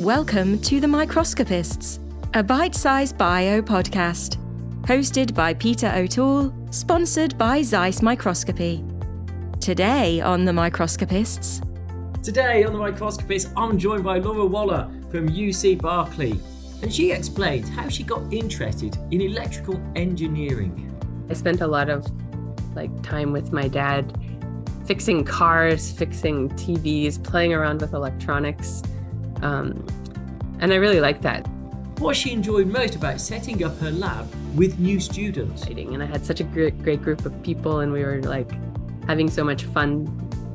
Welcome to The Microscopists, a Bitesize Bio podcast. Hosted by Peter O'Toole, sponsored by Zeiss Microscopy. Today on The Microscopists. Today on The Microscopists, I'm joined by Laura Waller from UC Berkeley, and she explains how she got interested in electrical engineering. I spent a lot of like time with my dad fixing cars, fixing TVs, playing around with electronics. Um, and I really liked that. What she enjoyed most about setting up her lab with new students. And I had such a great, great group of people, and we were like having so much fun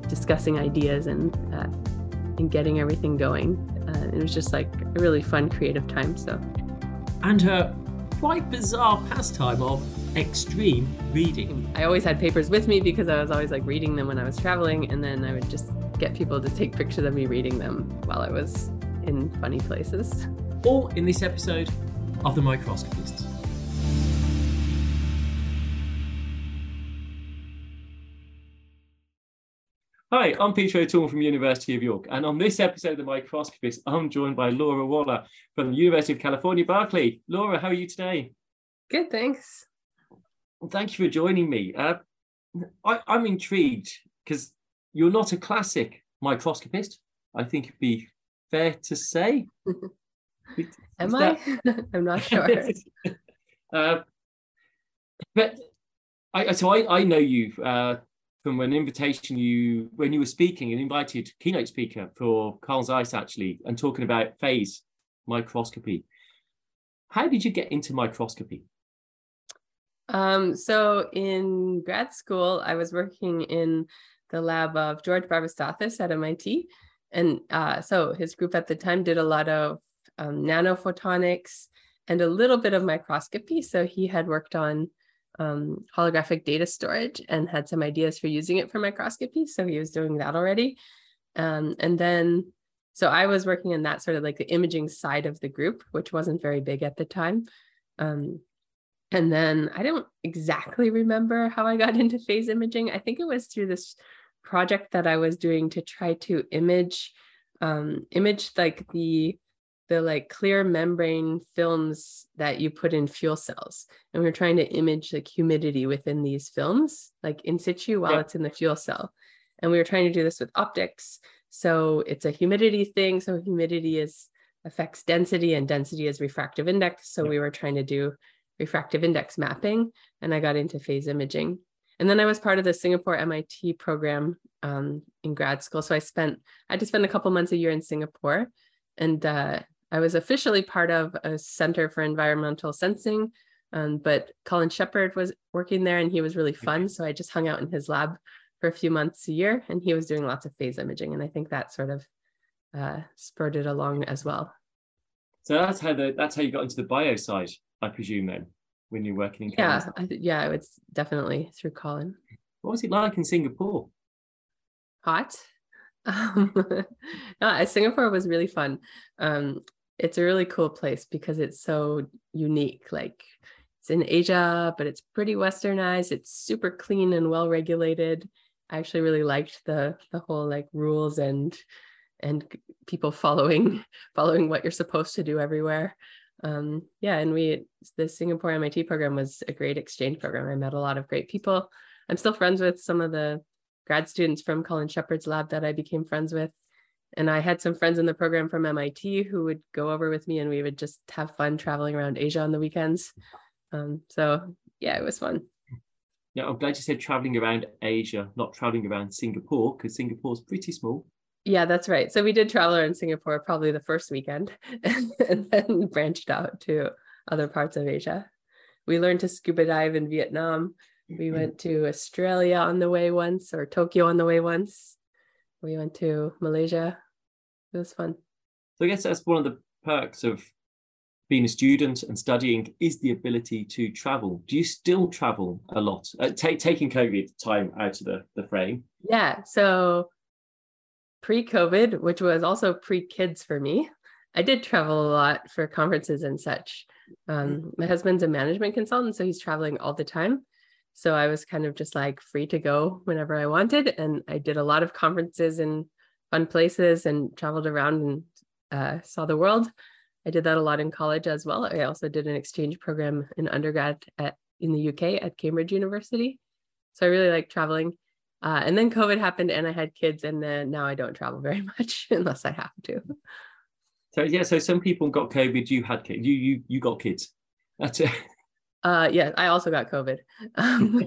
discussing ideas and uh, and getting everything going. Uh, it was just like a really fun, creative time. So, and her quite bizarre pastime of extreme reading. I always had papers with me because I was always like reading them when I was traveling, and then I would just get people to take pictures of me reading them while I was in funny places. All in this episode of The Microscopists. Hi, I'm Peter O'Toole from University of York, and on this episode of The Microscopists, I'm joined by Laura Waller from the University of California, Berkeley. Laura, how are you today? Good, thanks. Well, thank you for joining me. Uh, I, I'm intrigued because you're not a classic microscopist. I think it'd be fair to say. Am I? I'm not sure. uh, but I, so I, I know you uh, from an invitation you when you were speaking, an invited keynote speaker for Carl Zeiss actually, and talking about phase microscopy. How did you get into microscopy? Um, so in grad school, I was working in the lab of George Barbastathis at MIT. And uh, so his group at the time did a lot of um, nanophotonics and a little bit of microscopy. So he had worked on um, holographic data storage and had some ideas for using it for microscopy. So he was doing that already. Um, and then, so I was working in that sort of like the imaging side of the group, which wasn't very big at the time. Um, and then I don't exactly remember how I got into phase imaging. I think it was through this project that I was doing to try to image um, image like the the like clear membrane films that you put in fuel cells. And we are trying to image like humidity within these films, like in situ while it's in the fuel cell. And we were trying to do this with optics. So it's a humidity thing. So humidity is affects density and density is refractive index. So we were trying to do refractive index mapping and I got into phase imaging. And then I was part of the Singapore MIT program um, in grad school. So I spent, I had to spend a couple months a year in Singapore. And uh, I was officially part of a Center for Environmental Sensing. Um, but Colin Sheppard was working there and he was really fun. So I just hung out in his lab for a few months a year and he was doing lots of phase imaging. And I think that sort of uh, spurred it along as well. So that's how the that's how you got into the bio side. I presume then, when you're working in yeah, yeah, it's definitely through Colin. What was it like in Singapore? Hot. Um, no, Singapore was really fun. Um, it's a really cool place because it's so unique. Like it's in Asia, but it's pretty westernized. It's super clean and well regulated. I actually really liked the the whole like rules and and people following following what you're supposed to do everywhere um, yeah, and we the Singapore MIT program was a great exchange program. I met a lot of great people. I'm still friends with some of the grad students from Colin Sheppard's lab that I became friends with. And I had some friends in the program from MIT who would go over with me and we would just have fun traveling around Asia on the weekends. Um, so yeah, it was fun. Yeah, I'm glad you said traveling around Asia, not traveling around Singapore, because Singapore's pretty small. Yeah, that's right. So we did travel in Singapore probably the first weekend and then branched out to other parts of Asia. We learned to scuba dive in Vietnam. We mm-hmm. went to Australia on the way once or Tokyo on the way once. We went to Malaysia. It was fun. So I guess that's one of the perks of being a student and studying is the ability to travel. Do you still travel a lot? Uh, t- taking COVID time out of the, the frame. Yeah. So pre COVID, which was also pre kids for me, I did travel a lot for conferences and such. Um, my husband's a management consultant, so he's traveling all the time. So I was kind of just like free to go whenever I wanted. And I did a lot of conferences in fun places and traveled around and uh, saw the world. I did that a lot in college as well. I also did an exchange program in undergrad at in the UK at Cambridge University. So I really like traveling. Uh, and then COVID happened and I had kids, and then now I don't travel very much unless I have to. So yeah, so some people got COVID. You had kids. You you you got kids. That's it. Uh, yeah, I also got COVID. Um,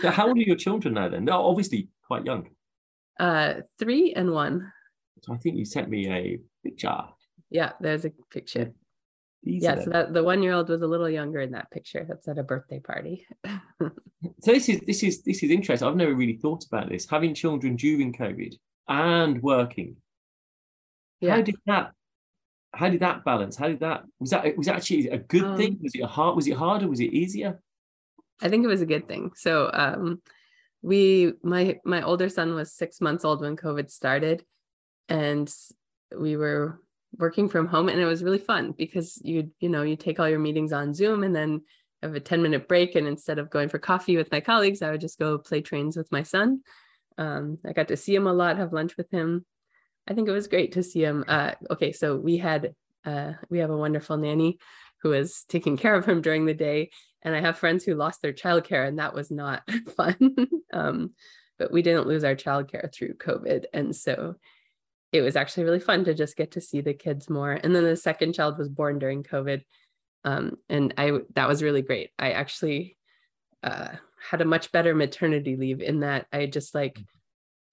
so how old are your children now? Then, no, obviously quite young. uh, three and one. So I think you sent me a picture. Yeah, there's a picture. These Yeah, so that the one year old was a little younger in that picture. That's at a birthday party. So this is this is this is interesting. I've never really thought about this. Having children during COVID and working. Yeah. How did that? How did that balance? How did that? Was that was that actually a good Um, thing? Was it a hard? Was it harder? Was it easier? I think it was a good thing. So um we my my older son was 6 months old when COVID started and we were working from home and it was really fun because you you know you take all your meetings on Zoom and then have a 10 minute break and instead of going for coffee with my colleagues I would just go play trains with my son. Um I got to see him a lot, have lunch with him. I think it was great to see him. Uh okay, so we had uh we have a wonderful nanny who was taking care of him during the day and I have friends who lost their childcare, and that was not fun. um, but we didn't lose our childcare through COVID, and so it was actually really fun to just get to see the kids more. And then the second child was born during COVID, um, and I that was really great. I actually uh, had a much better maternity leave in that I just like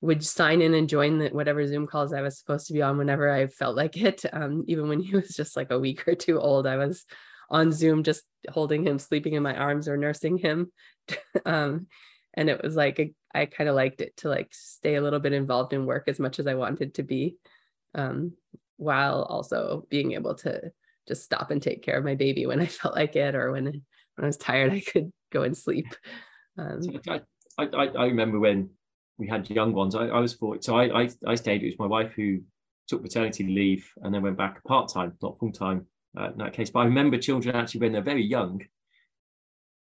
would sign in and join the, whatever Zoom calls I was supposed to be on whenever I felt like it. Um, even when he was just like a week or two old, I was on Zoom just holding him, sleeping in my arms or nursing him. um, and it was like a, I kind of liked it to like stay a little bit involved in work as much as I wanted to be, um, while also being able to just stop and take care of my baby when I felt like it or when when I was tired, I could go and sleep. Um, I, I, I, remember when we had young ones. I, I was forty, so I, I I stayed. It was my wife who took maternity leave and then went back part time, not full time uh, in that case. But I remember children actually when they're very young,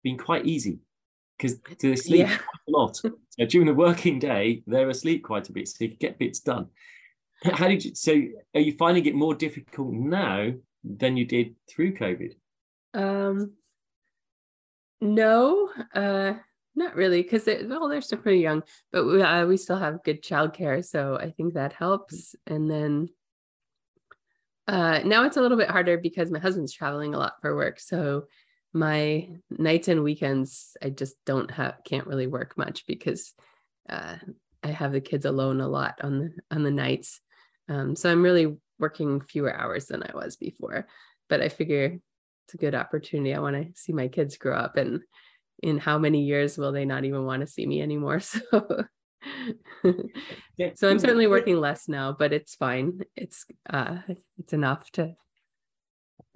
being quite easy because they sleep Yeah. a lot. So during the working day, they're asleep quite a bit, so you can get bits done. How did you? So are you finding it more difficult now than you did through COVID? Um, no, uh, not really, because well, they're still pretty young, but we, uh, we still have good childcare, so I think that helps. And then uh, now it's a little bit harder because my husband's traveling a lot for work, so my nights and weekends I just don't have can't really work much because uh, I have the kids alone a lot on the on the nights. Um, so I'm really working fewer hours than I was before. But I figure it's a good opportunity. I want to see my kids grow up and in how many years will they not even want to see me anymore? So so I'm certainly working less now, but it's fine. It's uh it's enough to, to-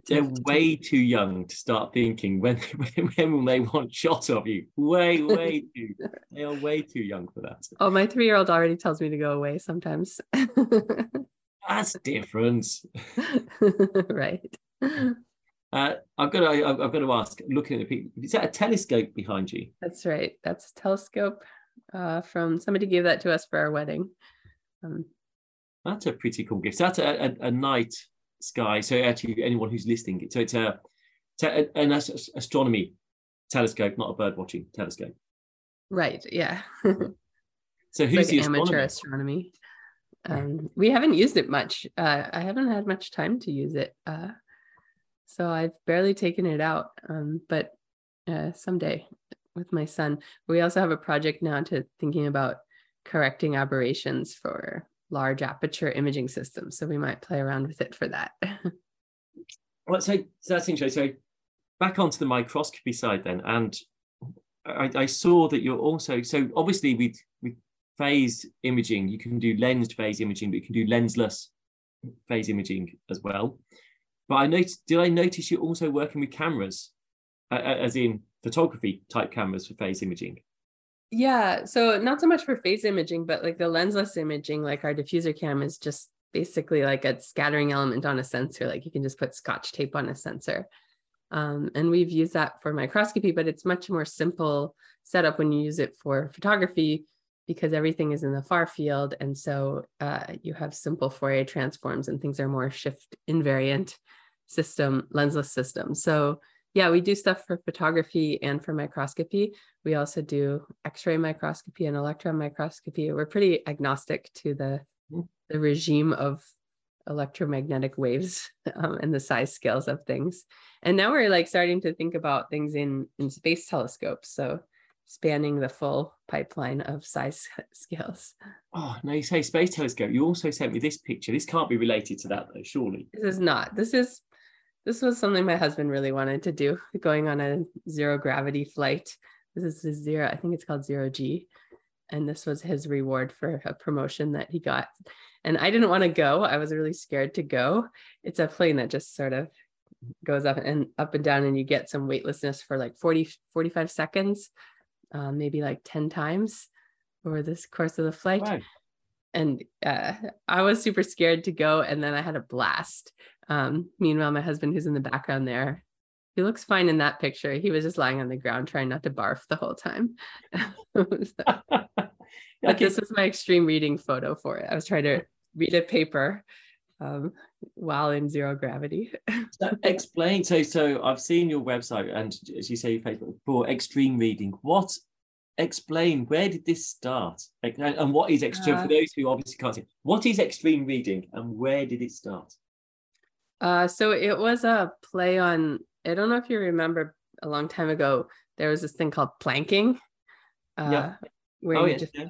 They're way too young to start thinking when when, will they want shot of you? Way, way too. They are way too young for that. Oh, my three year old already tells me to go away sometimes. That's different. right. Uh, I've got to. I've I've got to ask. Looking at the picture, is that a telescope behind you? That's right. That's a telescope uh, from somebody gave that to us for our wedding. Um, That's a pretty cool gift. That's a, a, a night sky. So actually, anyone who's listening, so it's a, a an astronomy telescope, not a bird watching telescope. right. Yeah. So It's who's like the amateur astronomer? astronomy. Um, we haven't used it much. Uh, I haven't had much time to use it. Uh, so I've barely taken it out. Um, but uh, someday with my son, we also have a project now to thinking about correcting aberrations for large aperture imaging system. So we might play around with it for that. Well, so, so that's interesting. So back onto the microscopy side then, and I, I saw that you're also so obviously with with phase imaging, you can do lensed phase imaging, but you can do lensless phase imaging as well. But I noticed, did I notice you're also working with cameras, uh, as in photography type cameras for phase imaging? Yeah, so not so much for phase imaging, but like the lensless imaging, like our diffuser cam is just basically like a scattering element on a sensor. Like you can just put scotch tape on a sensor. Um, and we've used that for microscopy, but it's much more simple setup when you use it for photography. because everything is in the far field. And so uh, you have simple Fourier transforms and things are more shift invariant system, lensless system. So yeah, we do stuff for photography and for microscopy. We also do X-ray microscopy and electron microscopy. We're pretty agnostic to the, mm-hmm. the regime of electromagnetic waves um, and the size scales of things. And now we're like starting to think about things in, in space telescopes. So spanning the full pipeline of size scales. Oh, now you say space telescope. You also sent me this picture. This can't be related to that though, surely. This is not. This is this was something my husband really wanted to do, going on a zero gravity flight. This is zero, I think it's called zero G. And this was his reward for a promotion that he got. And I didn't want to go. I was really scared to go. It's a plane that just sort of goes up and up and down, and you get some weightlessness for like 40, 45 seconds, um, maybe like 10 times over this course of the flight. And uh, I was super scared to go. And then I had a blast. Um, meanwhile, my husband, who's in the background there, he looks fine in that picture. He was just lying on the ground trying not to barf the whole time. so, but this was my extreme reading photo for it. I was trying to read a paper um, while in zero gravity. so explain. So, so I've seen your website and as you say, Facebook for extreme reading. What? Explain where did this start, and what is extreme? Uh, for those who obviously can't see, what is extreme reading, and where did it start? Uh, so it was a play on. I don't know if you remember a long time ago. There was this thing called planking. Uh, yeah. Where oh, you yeah, just yeah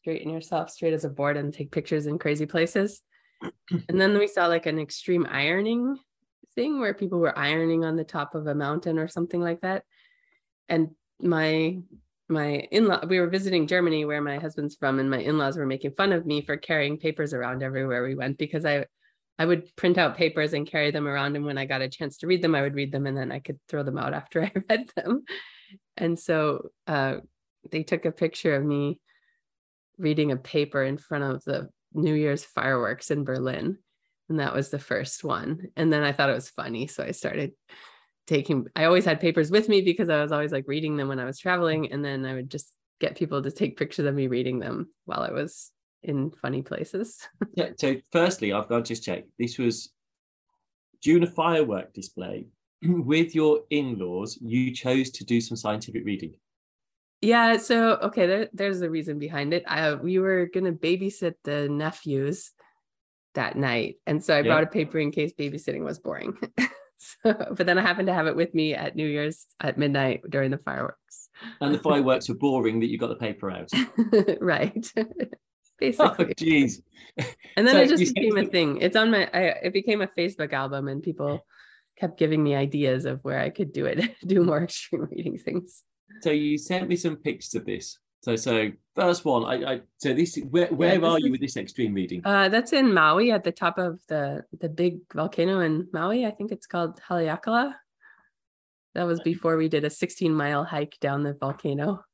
straighten yourself straight as a board and take pictures in crazy places. and then we saw like an extreme ironing thing where people were ironing on the top of a mountain or something like that. And my my in-law we were visiting Germany where my husband's from and my in-laws were making fun of me for carrying papers around everywhere we went because I I would print out papers and carry them around and when I got a chance to read them I would read them and then I could throw them out after I read them. And so uh, they took a picture of me reading a paper in front of the New Year's fireworks in Berlin. And that was the first one. And then I thought it was funny. So I started taking, I always had papers with me because I was always like reading them when I was traveling. And then I would just get people to take pictures of me reading them while I was in funny places. yeah. So, firstly, I've got to just check this was during a firework display with your in laws, you chose to do some scientific reading. Yeah, so okay, there, there's a reason behind it. I, we were gonna babysit the nephews that night, and so I yeah. brought a paper in case babysitting was boring. so, but then I happened to have it with me at New Year's at midnight during the fireworks. And the fireworks were boring that you got the paper out. right. Oh, Basically. Oh, jeez. And then so it just became a thing. It's on my. I, it became a Facebook album, and people kept giving me ideas of where I could do it, do more extreme reading things. So you sent me some pictures of this. So so first one, I, I so this where where yeah, are you with this extreme reading? Uh, that's in Maui at the top of the the big volcano in Maui. I think it's called Haleakala. That was before we did a 16 mile hike down the volcano.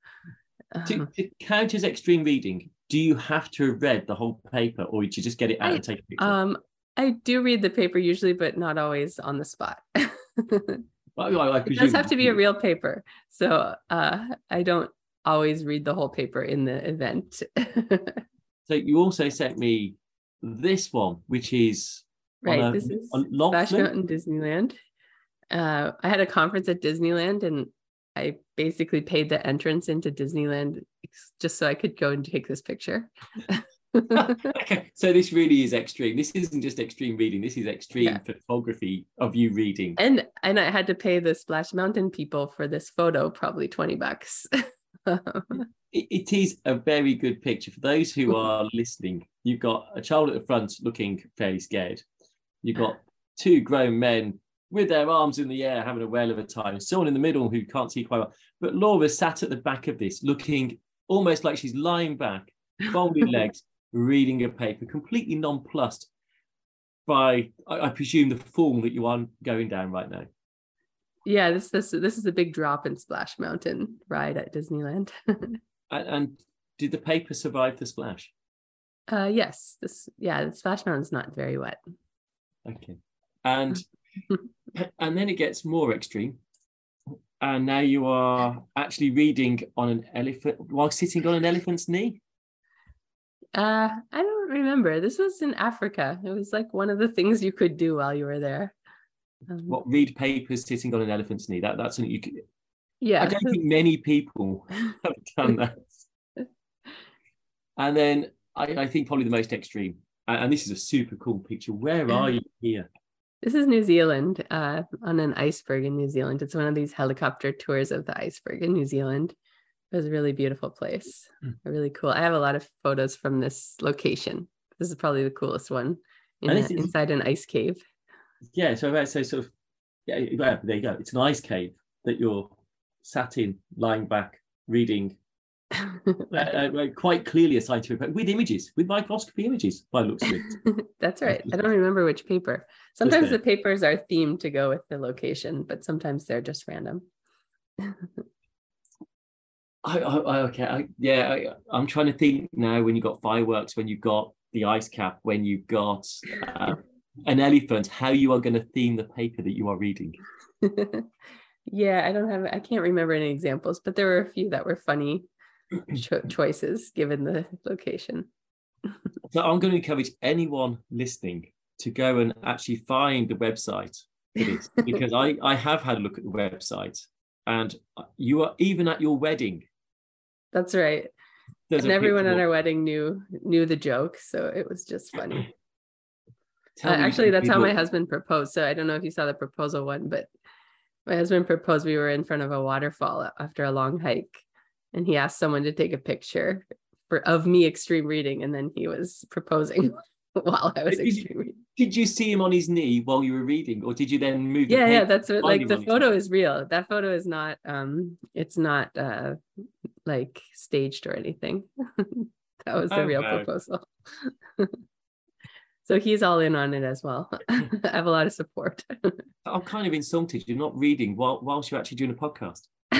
To, um, to count as extreme reading, do you have to have read the whole paper, or did you just get it out I, and take a picture? Um, I do read the paper usually, but not always on the spot. Well, I, I it does have to be a real paper. So uh, I don't always read the whole paper in the event. so you also sent me this one, which is right. A, this is Splash Mountain Disneyland. Uh, I had a conference at Disneyland, and I basically paid the entrance into Disneyland just so I could go and take this picture. okay, so this really is extreme. This isn't just extreme reading. This is extreme yeah. photography of you reading. And and I had to pay the Splash Mountain people for this photo, probably twenty bucks. it, is a very good picture for those who are listening. You've got a child at the front looking very scared. You've got two grown men with their arms in the air having a whale of a time. Someone in the middle who can't see quite well. But Laura sat at the back of this, looking almost like she's lying back, folded legs, reading a paper, completely nonplussed by, I, I presume, the form that you are going down right now. Yeah, this this this is a big drop in Splash Mountain ride at Disneyland. and, and, did the paper survive the splash? Uh, yes. This yeah, the Splash Mountain's not very wet. Okay, and and then it gets more extreme, and now you are actually reading on an elephant while sitting on an elephant's knee. Uh, I don't remember. This was in Africa. It was like one of the things you could do while you were there. Um, what read papers sitting on an elephant's knee? That that's something you could. Yeah, I don't think many people have done that. and then I, I, think probably the most extreme, and this is a super cool picture. Where are you here? This is New Zealand, uh, on an iceberg in New Zealand. It's one of these helicopter tours of the iceberg in New Zealand. It was a really beautiful place, mm. really cool. I have a lot of photos from this location. This is probably the coolest one in a, inside an ice cave. Yeah, so so sort of yeah, well, there you go. It's an ice cave that you're sat in, lying back, reading. uh, uh, quite clearly a scientific paper with images, with microscopy images, by looks of it. That's right. I don't remember which paper. Sometimes the papers are themed to go with the location, but sometimes they're just random. I, I, okay, I, yeah, I, am trying to think now. When you got fireworks, when you got the ice cap, when you got uh, an elephant, how you are going to theme the paper that you are reading? yeah, I don't have. I can't remember any examples, but there were a few that were funny cho- choices given the location. so I'm going to encourage anyone listening to go and actually find the website for this because I I have had a look at the website and you are even at your wedding that's right. There's and everyone at our wedding knew knew the joke, so it was just funny. Uh, actually, that's how my husband proposed. So I don't know if you saw the proposal one, but my husband proposed. We were in front of a waterfall after a long hike, and he asked someone to take a picture for of me extreme reading, and then he was proposing while I was did extreme you, Did you see him on his knee while you were reading, or did you then move? Yeah, yeah, that's what, like the photo is real. That photo is not. Um, it's not uh like staged or anything. that was the real proposal. so he's all in on it as well. I have a lot of support. I'm kind of insulted. You're not reading while whilst you're actually doing a podcast.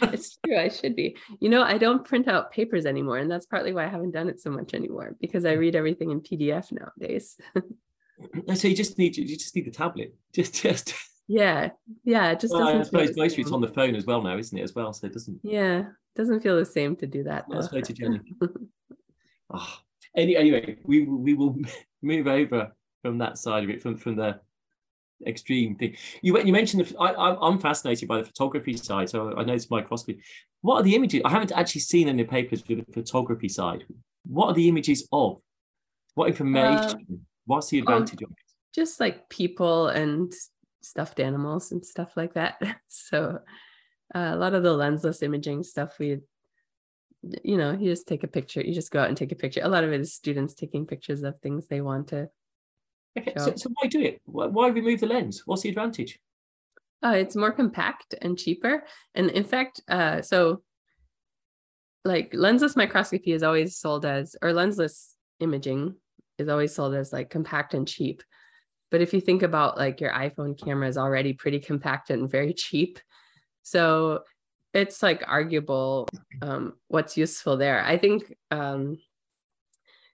it's true. I should be. You know, I don't print out papers anymore, and that's partly why I haven't done it so much anymore because I read everything in PDF nowadays. so you just need you just need the tablet. Just just. Yeah, yeah. It just well, doesn't. I suppose most of it's on the phone as well now, isn't it? As well, so it doesn't. Yeah, doesn't feel the same to do that. Not photogenic. oh. Any, anyway, we we will move over from that side of it, from from the extreme thing. You you mentioned the, I I'm fascinated by the photography side, so I know it's microscopy. What are the images? I haven't actually seen any papers for the photography side. What are the images of? What information? Uh, What's the advantage of it? Just like people and stuffed animals and stuff like that. so uh, a lot of the lensless imaging stuff we you know you just take a picture you just go out and take a picture. A lot of it is students taking pictures of things they want to okay so, so, why do it? Why remove the lens? What's the advantage? Uh, it's more compact and cheaper. And in fact uh, so like lensless microscopy is always sold as or lensless imaging is always sold as like compact and cheap. But if you think about like your iPhone camera is already pretty compact and very cheap. So it's like arguable um, what's useful there. I think um,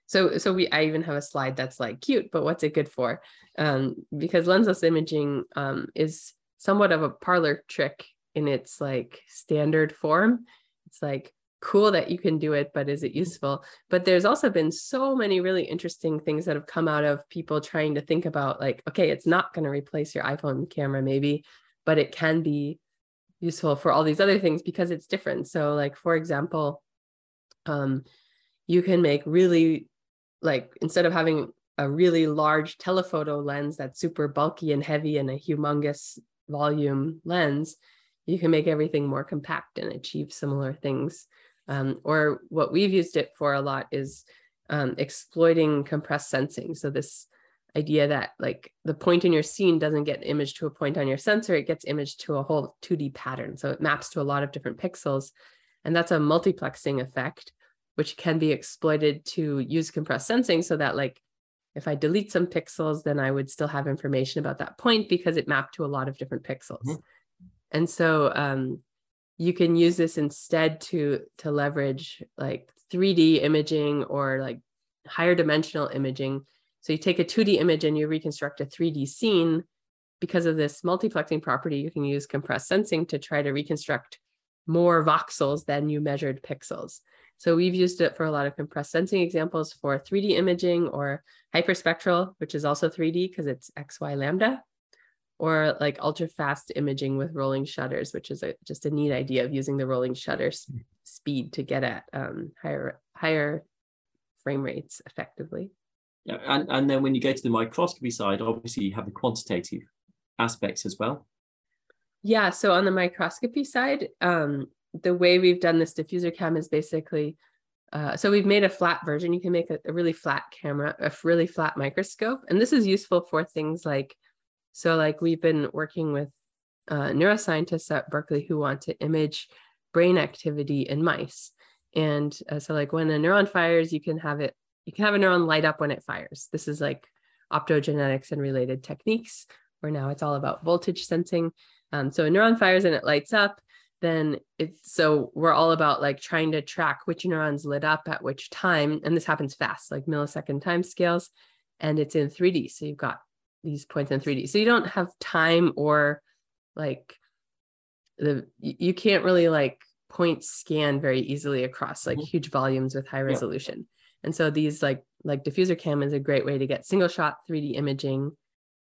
so. So we I even have a slide that's like cute, but what's it good for? Um, because lensless imaging um, is somewhat of a parlor trick in its like standard form. It's like cool that you can do it, but is it useful? But there's also been so many really interesting things that have come out of people trying to think about like, okay, it's not going to replace your iPhone camera, maybe, but it can be useful for all these other things because it's different. So like for example, um, you can make really like instead of having a really large telephoto lens that's super bulky and heavy and a humongous volume lens, you can make everything more compact and achieve similar things. Um, or what we've used it for a lot is um, exploiting compressed sensing. So this idea that like the point in your scene doesn't get imaged to a point on your sensor, it gets imaged to a whole 2D pattern. So it maps to a lot of different pixels. And that's a multiplexing effect, which can be exploited to use compressed sensing so that like if I delete some pixels, then I would still have information about that point because it mapped to a lot of different pixels. Mm-hmm. And so um, you can use this instead to to leverage like 3D imaging or like higher dimensional imaging so you take a 2D image and you reconstruct a 3D scene. Because of this multiplexing property, you can use compressed sensing to try to reconstruct more voxels than you measured pixels. So we've used it for a lot of compressed sensing examples for 3D imaging or hyperspectral, which is also 3D because it's XY lambda, or like ultra fast imaging with rolling shutters, which is a, just a neat idea of using the rolling shutter mm. speed to get at um, higher higher frame rates effectively. And, and then when you go to the microscopy side, obviously you have the quantitative aspects as well. Yeah, so on the microscopy side, um, the way we've done this diffuser cam is basically uh, so we've made a flat version. You can make a, a, really flat camera, a really flat microscope. And this is useful for things like, so like we've been working with uh, neuroscientists at Berkeley who want to image brain activity in mice. And uh, so like when a neuron fires, you can have it, you can have a neuron light up when it fires. This is like optogenetics and related techniques, where now it's all about voltage sensing. Um, so a neuron fires and it lights up then it's so we're all about like trying to track which neurons lit up at which time and this happens fast like millisecond time scales and it's in 3d so you've got these points in 3d so you don't have time or like the you can't really like point scan very easily across like mm-hmm. huge volumes with high resolution yeah. And so these like like diffuser cam is a great way to get single shot 3d imaging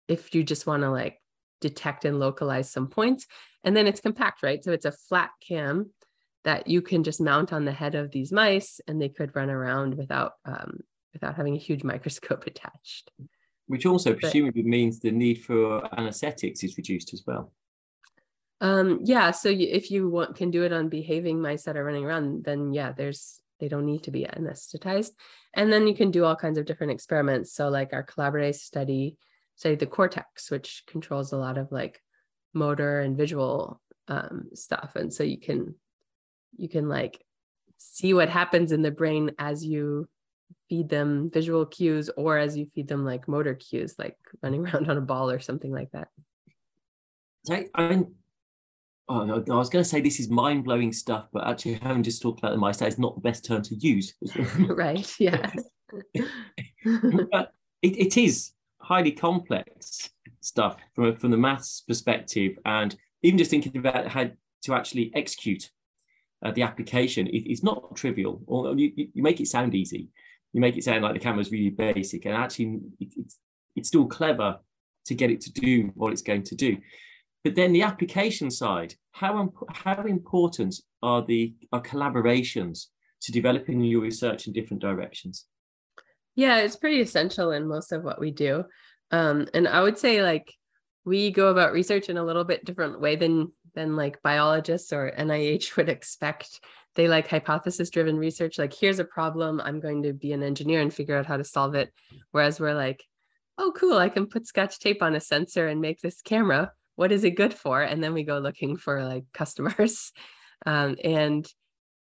if you just want to like detect and localize some points. And then it's compact, right? So it's a flat cam that you can just mount on the head of these mice and they could run around without um, without having a huge microscope attached. Which also presumably means the need for anesthetics is reduced as well. Um, yeah, so you, if you want, can do it on behaving mice that are running around, then yeah, there's they don't need to be anesthetized. And then you can do all kinds of different experiments. So like our collaborate study say the cortex which controls a lot of like motor and visual um, stuff and so you can you can like see what happens in the brain as you feed them visual cues or as you feed them like motor cues like running around on a ball or something like that I, I oh, no, I was going to say this is mind blowing stuff, but actually, having just talked about the mice, that is not the best term to use. right. Yeah. it, it is highly complex stuff from, from the maths perspective and even just thinking about how to actually execute uh, the application it, it's not trivial or you, you make it sound easy you make it sound like the camera's really basic and actually it, it's it's still clever to get it to do what it's going to do but then the application side how how important are the are collaborations to developing your research in different directions yeah, it's pretty essential in most of what we do. Um, and I would say like we go about research in a little bit different way than than like biologists or NIH would expect. They like hypothesis driven research, like here's a problem, I'm going to be an engineer and figure out how to solve it. Whereas we're like, oh cool, I can put scotch tape on a sensor and make this camera. What is it good for? And then we go looking for like customers. Um, and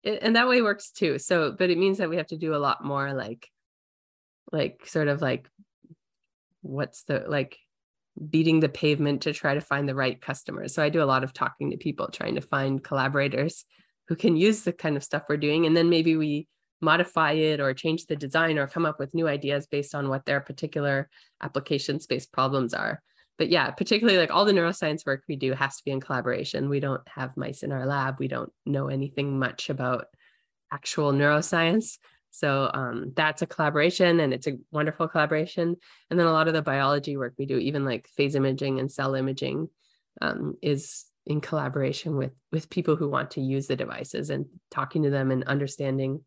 and that way works too. So, but it means that we have to do a lot more like like sort of like what's the like beating the pavement to try to find the right customers. So I do a lot of talking to people, trying to find collaborators who can use the kind of stuff we're doing. And then maybe we modify it or change the design or come up with new ideas based on what their particular application space problems are. But yeah, particularly like all the neuroscience work we do has to be in collaboration. We don't have mice in our lab. We don't know anything much about actual neuroscience. So um, that's a collaboration and it's a wonderful collaboration. And then a lot of the biology work we do, even like phase imaging and cell imaging, um, is in collaboration with with people who want to use the devices and talking to them and understanding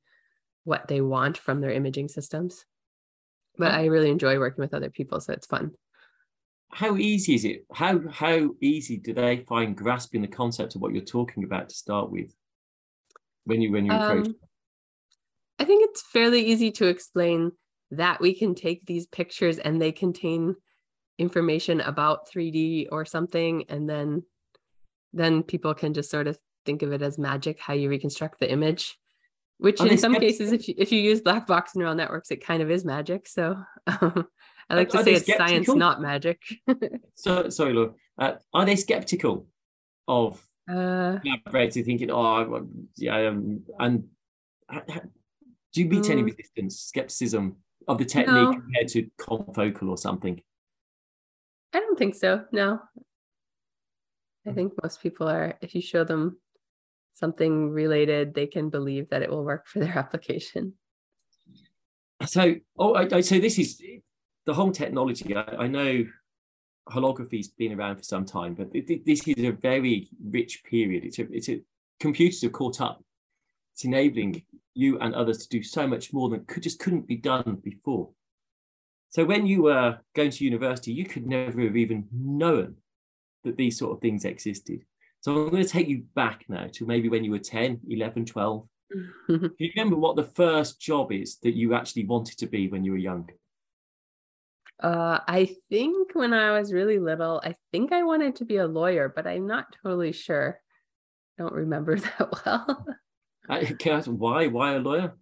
what they want from their imaging systems. But I really enjoy working with other people, so it's fun. How easy is it? How how easy do they find grasping the concept of what you're talking about to start with? When you when you approach? Um, I think it's fairly easy to explain that we can take these pictures and they contain information about 3D or something and then then people can just sort of think of it as magic how you reconstruct the image which in some cases if you, if you use black box neural networks it kind of is magic so um, i like to are say it's skeptical? science not magic so sorry Laura. Uh, are they skeptical of uh, collaborating thinking oh yeah um, and do you meet mm. any resistance, skepticism of the technique no. compared to confocal or something? I don't think so. No. I think most people are, if you show them something related, they can believe that it will work for their application. So, oh, I, I, so this is the whole technology. I, I know holography's been around for some time, but this is a very rich period. It's a, it's a computers have caught up. It's enabling you and others to do so much more than could just couldn't be done before. So when you were going to university, you could never have even known that these sort of things existed. So I'm going to take you back now to maybe when you were 10, 11, 12. Do you remember what the first job is that you actually wanted to be when you were young? Uh, I think when I was really little, I think I wanted to be a lawyer, but I'm not totally sure. I don't remember that well. I, can I ask why? Why a lawyer?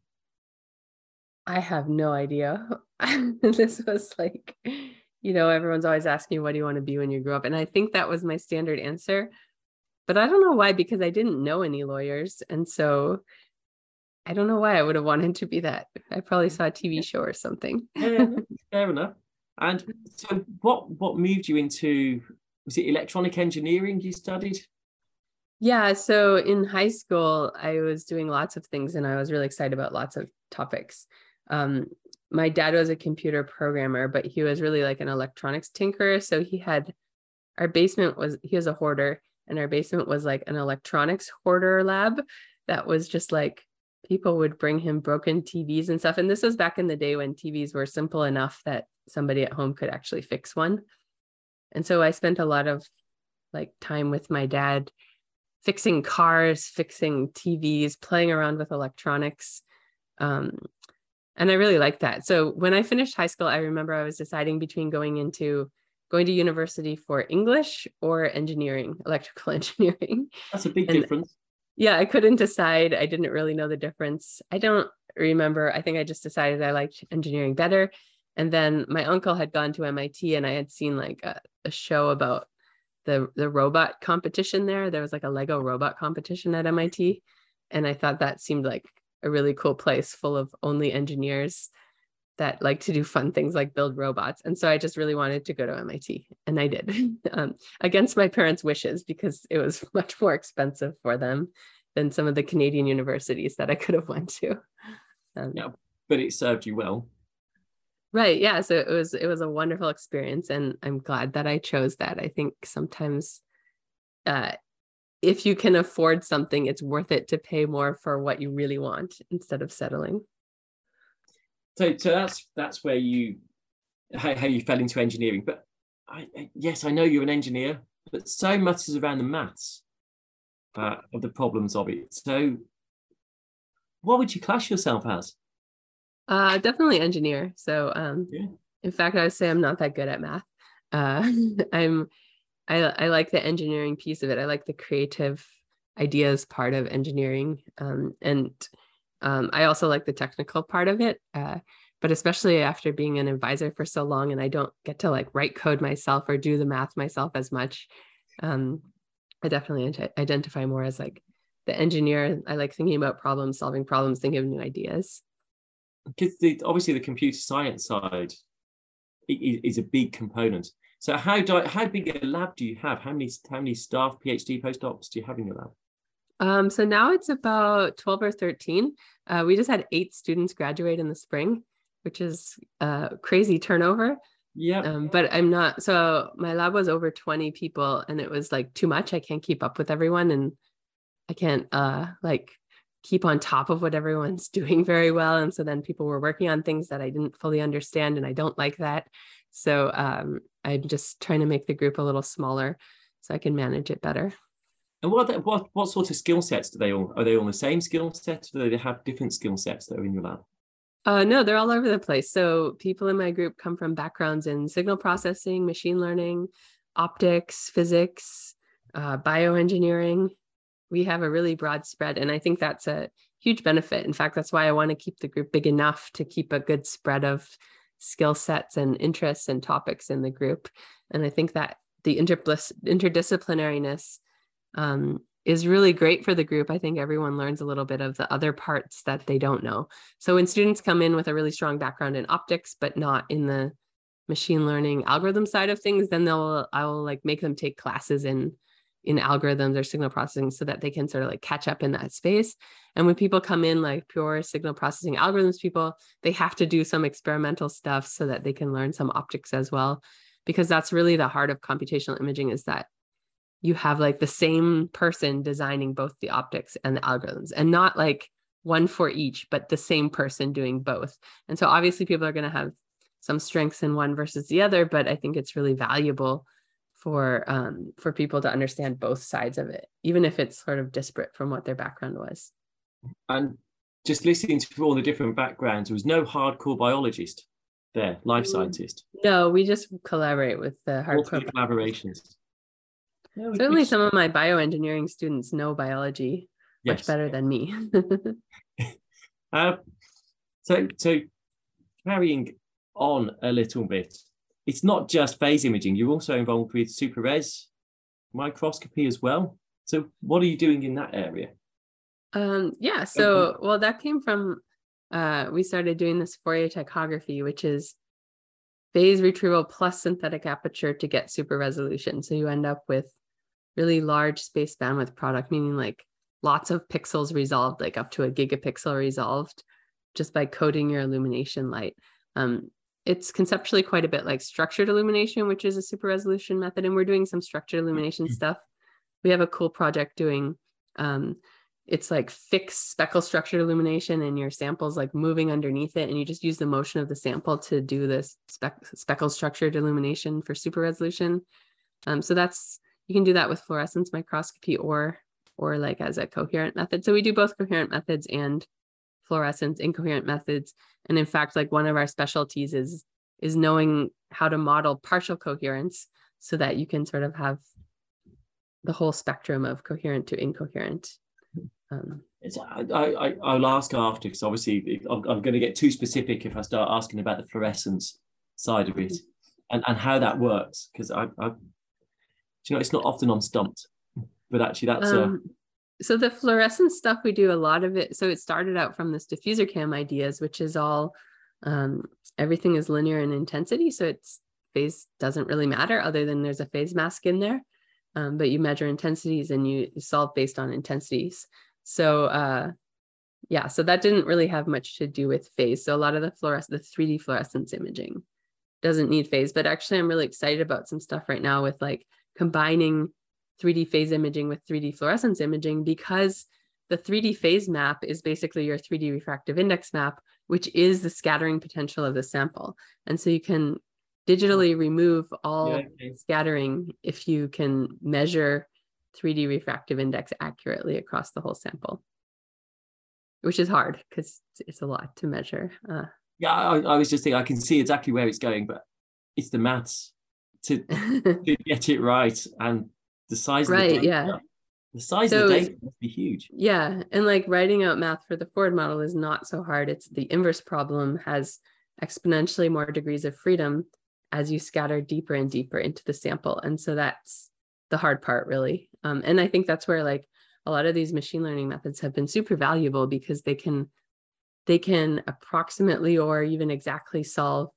I have no idea. this was like, you know, everyone's always asking, what do you want to be when you grow up? And I think that was my standard answer. But I don't know why, because I didn't know any lawyers. And so I don't know why I would have wanted to be that. I probably saw a TV show or something. yeah, fair enough. And so what what moved you into was it electronic engineering you studied? Yeah, so in high school I was doing lots of things and I was really excited about lots of topics. Um, my dad was a computer programmer, but he was really like an electronics tinkerer. So he had our basement was he was a hoarder, and our basement was like an electronics hoarder lab that was just like people would bring him broken TVs and stuff. And this was back in the day when TVs were simple enough that somebody at home could actually fix one. And so I spent a lot of like time with my dad fixing cars, fixing TVs, playing around with electronics. Um, and I really liked that. So when I finished high school, I remember I was deciding between going into going to university for English or engineering, electrical engineering. That's a big and, difference. Yeah, I couldn't decide. I didn't really know the difference. I don't remember. I think I just decided I liked engineering better. And then my uncle had gone to MIT and I had seen like a, a show about the the robot competition there. There was like a Lego robot competition at MIT. And I thought that seemed like a really cool place full of only engineers that like to do fun things like build robots. And so I just really wanted to go to MIT and I did um, against my parents' wishes because it was much more expensive for them than some of the Canadian universities that I could have went to. Um, yeah, but it served you well. Right. Yeah. So it was it was a wonderful experience and I'm glad that I chose that. I think sometimes uh, if you can afford something, it's worth it to pay more for what you really want instead of settling. So, so that's that's where you how, how you fell into engineering. But I, yes, I know you're an engineer, but so much is around the maths uh, of the problems of it. So, what would you class yourself as? Uh, definitely engineer. So, um, yeah. in fact, I would say I'm not that good at math. Uh, I'm I, I like the engineering piece of it. I like the creative ideas part of engineering. Um, and um, I also like the technical part of it. Uh, but especially after being an advisor for so long and I don't get to like write code myself or do the math myself as much, um, I definitely identify more as like the engineer. I like thinking about problems, solving problems, thinking of new ideas. Because the, obviously the computer science side is, is a big component. So how do I, how big a lab do you have? How many how many staff, PhD postdocs do you have in your lab? Um, so now it's about 12 or 13. Uh, we just had eight students graduate in the spring, which is a crazy turnover. Yeah. Um, but I'm not, so my lab was over 20 people and it was like too much. I can't keep up with everyone and I can't uh, like keep on top of what everyone's doing very well. And so then people were working on things that I didn't fully understand and I don't like that. So um, I'm just trying to make the group a little smaller so I can manage it better. And what they, what what sort of skill sets do they all are they all the same skill set? Do they have different skill sets that are in your lab? Uh, no, they're all over the place. So people in my group come from backgrounds in signal processing, machine learning, optics, physics, uh, bioengineering. We have a really broad spread, and I think that's a huge benefit. In fact, that's why I want to keep the group big enough to keep a good spread of skill sets and interests and topics in the group. And I think that the interdisciplinariness um, is really great for the group. I think everyone learns a little bit of the other parts that they don't know. So when students come in with a really strong background in optics, but not in the machine learning algorithm side of things, then they'll I will like make them take classes in in algorithms or signal processing so that they can sort of like catch up in that space. And when people come in like pure signal processing algorithms people, they have to do some experimental stuff so that they can learn some optics as well. Because that's really the heart of computational imaging is that you have like the same person designing both the optics and the algorithms and not like one for each, but the same person doing both. And so obviously people are going to have some strengths in one versus the other, but I think it's really valuable for um, for people to understand both sides of it, even if it's sort of disparate from what their background was. And just listening to all the different backgrounds, there was no hardcore biologist there, life mm. scientist. No, we just collaborate with the hardcore collaborations. Certainly, some of my bioengineering students know biology yes. much better than me. uh, so, so carrying on a little bit, it's not just phase imaging. You're also involved with super res microscopy as well. So, what are you doing in that area? Um, yeah. So, well, that came from uh, we started doing this Fourier ptychography, which is phase retrieval plus synthetic aperture to get super resolution. So you end up with really large space bandwidth product, meaning like lots of pixels resolved, like up to a gigapixel resolved, just by coding your illumination light. Um, it's conceptually quite a bit like structured illumination, which is a super resolution method. And we're doing some structured illumination mm-hmm. stuff. We have a cool project doing um, it's like fixed speckle structured illumination and your samples like moving underneath it and you just use the motion of the sample to do this spec- speckle structured illumination for super resolution um, so that's you can do that with fluorescence microscopy or or like as a coherent method so we do both coherent methods and fluorescence incoherent methods. And in fact like one of our specialties is is knowing how to model partial coherence so that you can sort of have the whole spectrum of coherent to incoherent. Um, I, I, I'll ask after because obviously I'm, I'm, going to get too specific if I start asking about the fluorescence side of it and, and how that works because I, I, you know, it's not often I'm stumped, but actually that's um, a so the fluorescence stuff we do a lot of it. So it started out from this diffuser cam ideas which is all um, everything is linear in intensity. So it's phase doesn't really matter other than there's a phase mask in there. Um, but you measure intensities and you solve based on intensities. So uh, yeah so that didn't really have much to do with phase. So a lot of the fluorescence the 3d fluorescence imaging doesn't need phase. But actually i'm really excited about some stuff right now with like combining 3D phase imaging with 3D fluorescence imaging because the 3D phase map is basically your 3D refractive index map, which is the scattering potential of the sample. And so you can digitally remove all yeah, okay. scattering if you can measure 3D refractive index accurately across the whole sample, which is hard because it's a lot to measure. Uh, yeah, I, I, was just thinking I can see exactly where it's going, but it's the maths to, to get it right and the size right, of the data. Yeah. The size so, of the data must be huge. Yeah. And like writing out math for the forward model is not so hard. It's the inverse problem has exponentially more degrees of freedom as you scatter deeper and deeper into the sample. And so that's the hard part, really. Um, and I think that's where like a lot of these machine learning methods have been super valuable because they can they can approximately or even exactly solve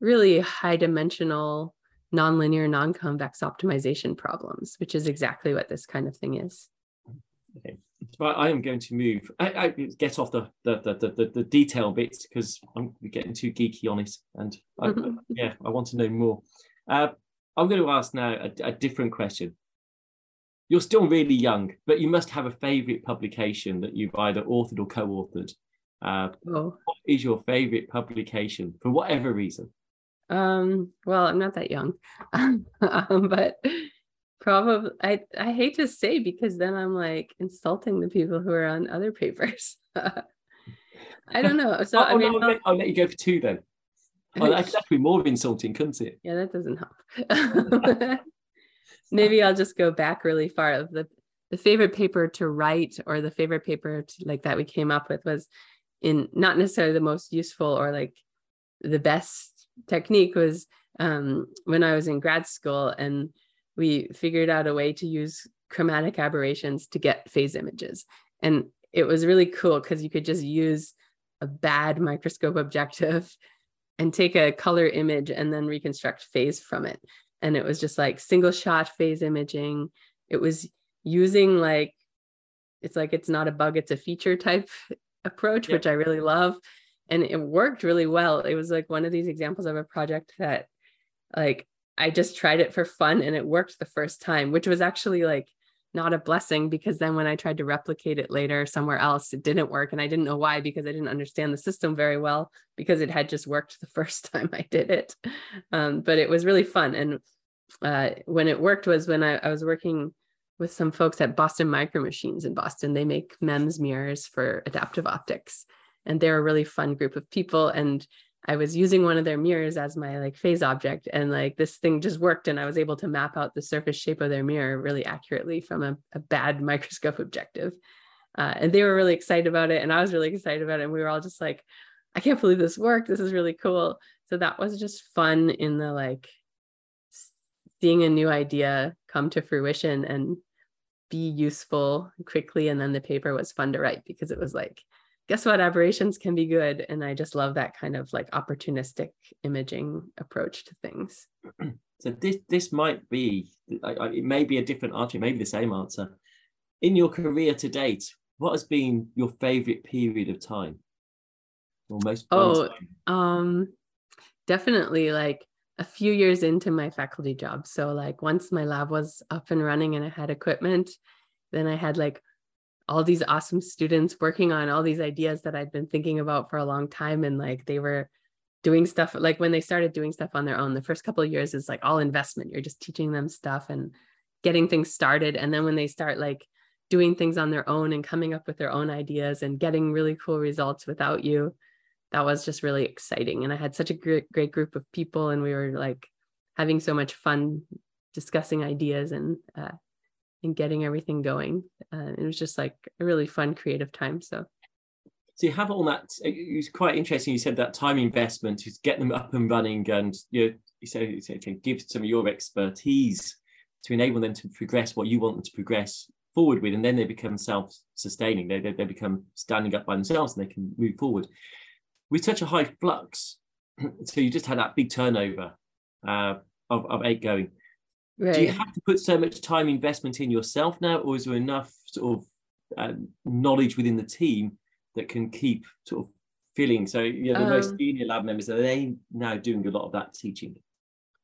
really high dimensional nonlinear, non-convex optimization problems, which is exactly what this kind of thing is. Okay. Well, I am going to move. I, I get off the the the the, the detail bits because I'm getting too geeky on it, and I, mm-hmm. yeah, I want to know more. Uh, I'm going to ask now a, a, different question. You're still really young, but you must have a favorite publication that you've either authored or co-authored. Uh, oh. What is your favorite publication for whatever reason? Um, well, I'm not that young, um, but probably I I hate to say because then I'm like insulting the people who are on other papers. I don't know. So oh, I mean, no, I'll, let, I'll, let, you go for two then. Oh, that could be more insulting, couldn't it? Yeah, that doesn't help. Maybe I'll just go back really far. The the favorite paper to write or the favorite paper to, like that we came up with was in not necessarily the most useful or like the best technique was um, when I was in grad school, and we figured out a way to use chromatic aberrations to get phase images. And it was really cool because you could just use a bad microscope objective and take a color image and then reconstruct phase from it. And it was just like single shot phase imaging. it was using like it's like it's not a bug it's a feature type approach which i really love and it worked really well. It was like one of these examples of a project that like i just tried it for fun and it worked the first time which was actually like not a blessing because then when i tried to replicate it later somewhere else it didn't work. And i didn't know why because i didn't understand the system very well because it had just worked the first time i did it. Um, but it was really fun. And uh, when it worked was when I, I was working with some folks at Boston Micro Machines in Boston. They make MEMS mirrors for adaptive optics, and they're a really fun group of people. And I was using one of their mirrors as my like phase object, and like this thing just worked, and I was able to map out the surface shape of their mirror really accurately from a, a bad microscope objective. Uh, and they were really excited about it, and I was really excited about it, and we were all just like, "I can't believe this worked! This is really cool." So that was just fun in the like seeing a new idea come to fruition and be useful quickly. And then the paper was fun to write because it was like, guess what? Aberrations can be good. And I just love that kind of like opportunistic imaging approach to things. So this this might be it may be a different answer, it may be the same answer. In your career to date, what has been your favorite period of time? Or most oh, time? um, definitely like a few years into my faculty job. So like once my lab was up and running and I had equipment, then I had like all these awesome students working on all these ideas that I'd been thinking about for a long time. And like they were doing stuff like when they started doing stuff on their own, the first couple of years is like all investment. You're just teaching them stuff and getting things started. And then when they start like doing things on their own and coming up with their own ideas and getting really cool results without you, that was just really exciting. And I had such a great, great group of people, and we were like having so much fun discussing ideas and uh, and getting everything going. Uh, it was just like a really fun, creative time. So. So you have all that. It was quite interesting. You said that time investment to get them up and running, and you know, you said, you said give some of your expertise to enable them to progress what you want them to progress forward with, and then they become self-sustaining. They, they, they become standing up by themselves, and they can move forward with such a high flux, so you just had that big turnover uh, of, of eight going. Right. Do you have to put so much time investment in yourself now, or is there enough sort of um, knowledge within the team that can keep sort of filling? So, you know, the um, most senior lab members are they now doing a lot of that teaching?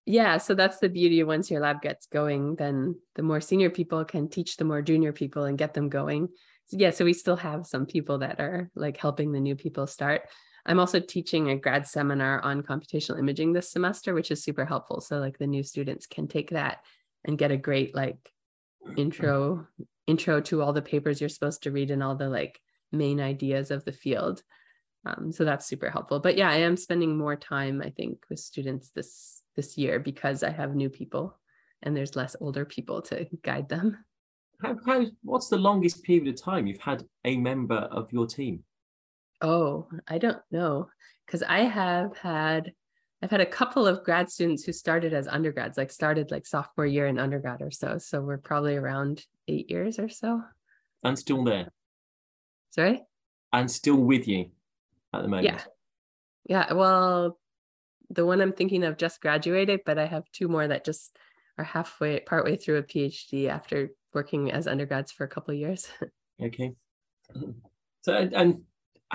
Yeah, so that's the beauty. Once your lab gets going, then the more senior people can teach the more junior people and get them going. So, yeah, so we still have some people that are like helping the new people start. I'm also teaching a grad seminar on computational imaging this semester, which is super helpful. So like the new students can take that and get a great like intro intro to all the papers you're supposed to read and all the like main ideas of the field. Um, so that's super helpful. But yeah, I am spending more time, I think, with students this this year because I have new people and there's less older people to guide them. How, how what's the longest period of time you've had a member of your team? Oh, I don't know. Because I have had, I've had a couple of grad students who started as undergrads, like started like sophomore year in undergrad or so. So we're probably around eight years or so. And still there. Sorry? And still with you at the moment. Yeah. Yeah. Well, the one I'm thinking of just graduated, but I have two more that just are halfway, partway through a PhD after working as undergrads for a couple of years. okay. So, and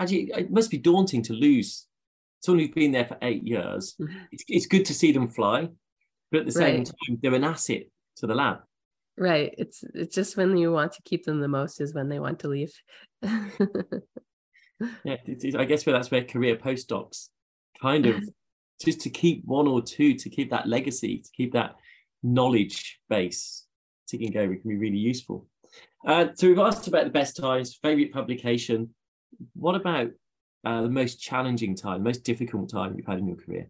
actually it must be daunting to lose someone who's been there for eight years. Mm-hmm. It's, it's good to see them fly, but at the same right. time, they're an asset to the lab. Right. It's it's just when you want to keep them the most is when they want to leave. yeah, I guess where that's where career postdocs kind of just to keep one or two to keep that legacy, to keep that knowledge base ticking over can be really useful. Uh, so we've asked about the best times, favorite publication, what about uh, the most challenging time, most difficult time you've had in your career?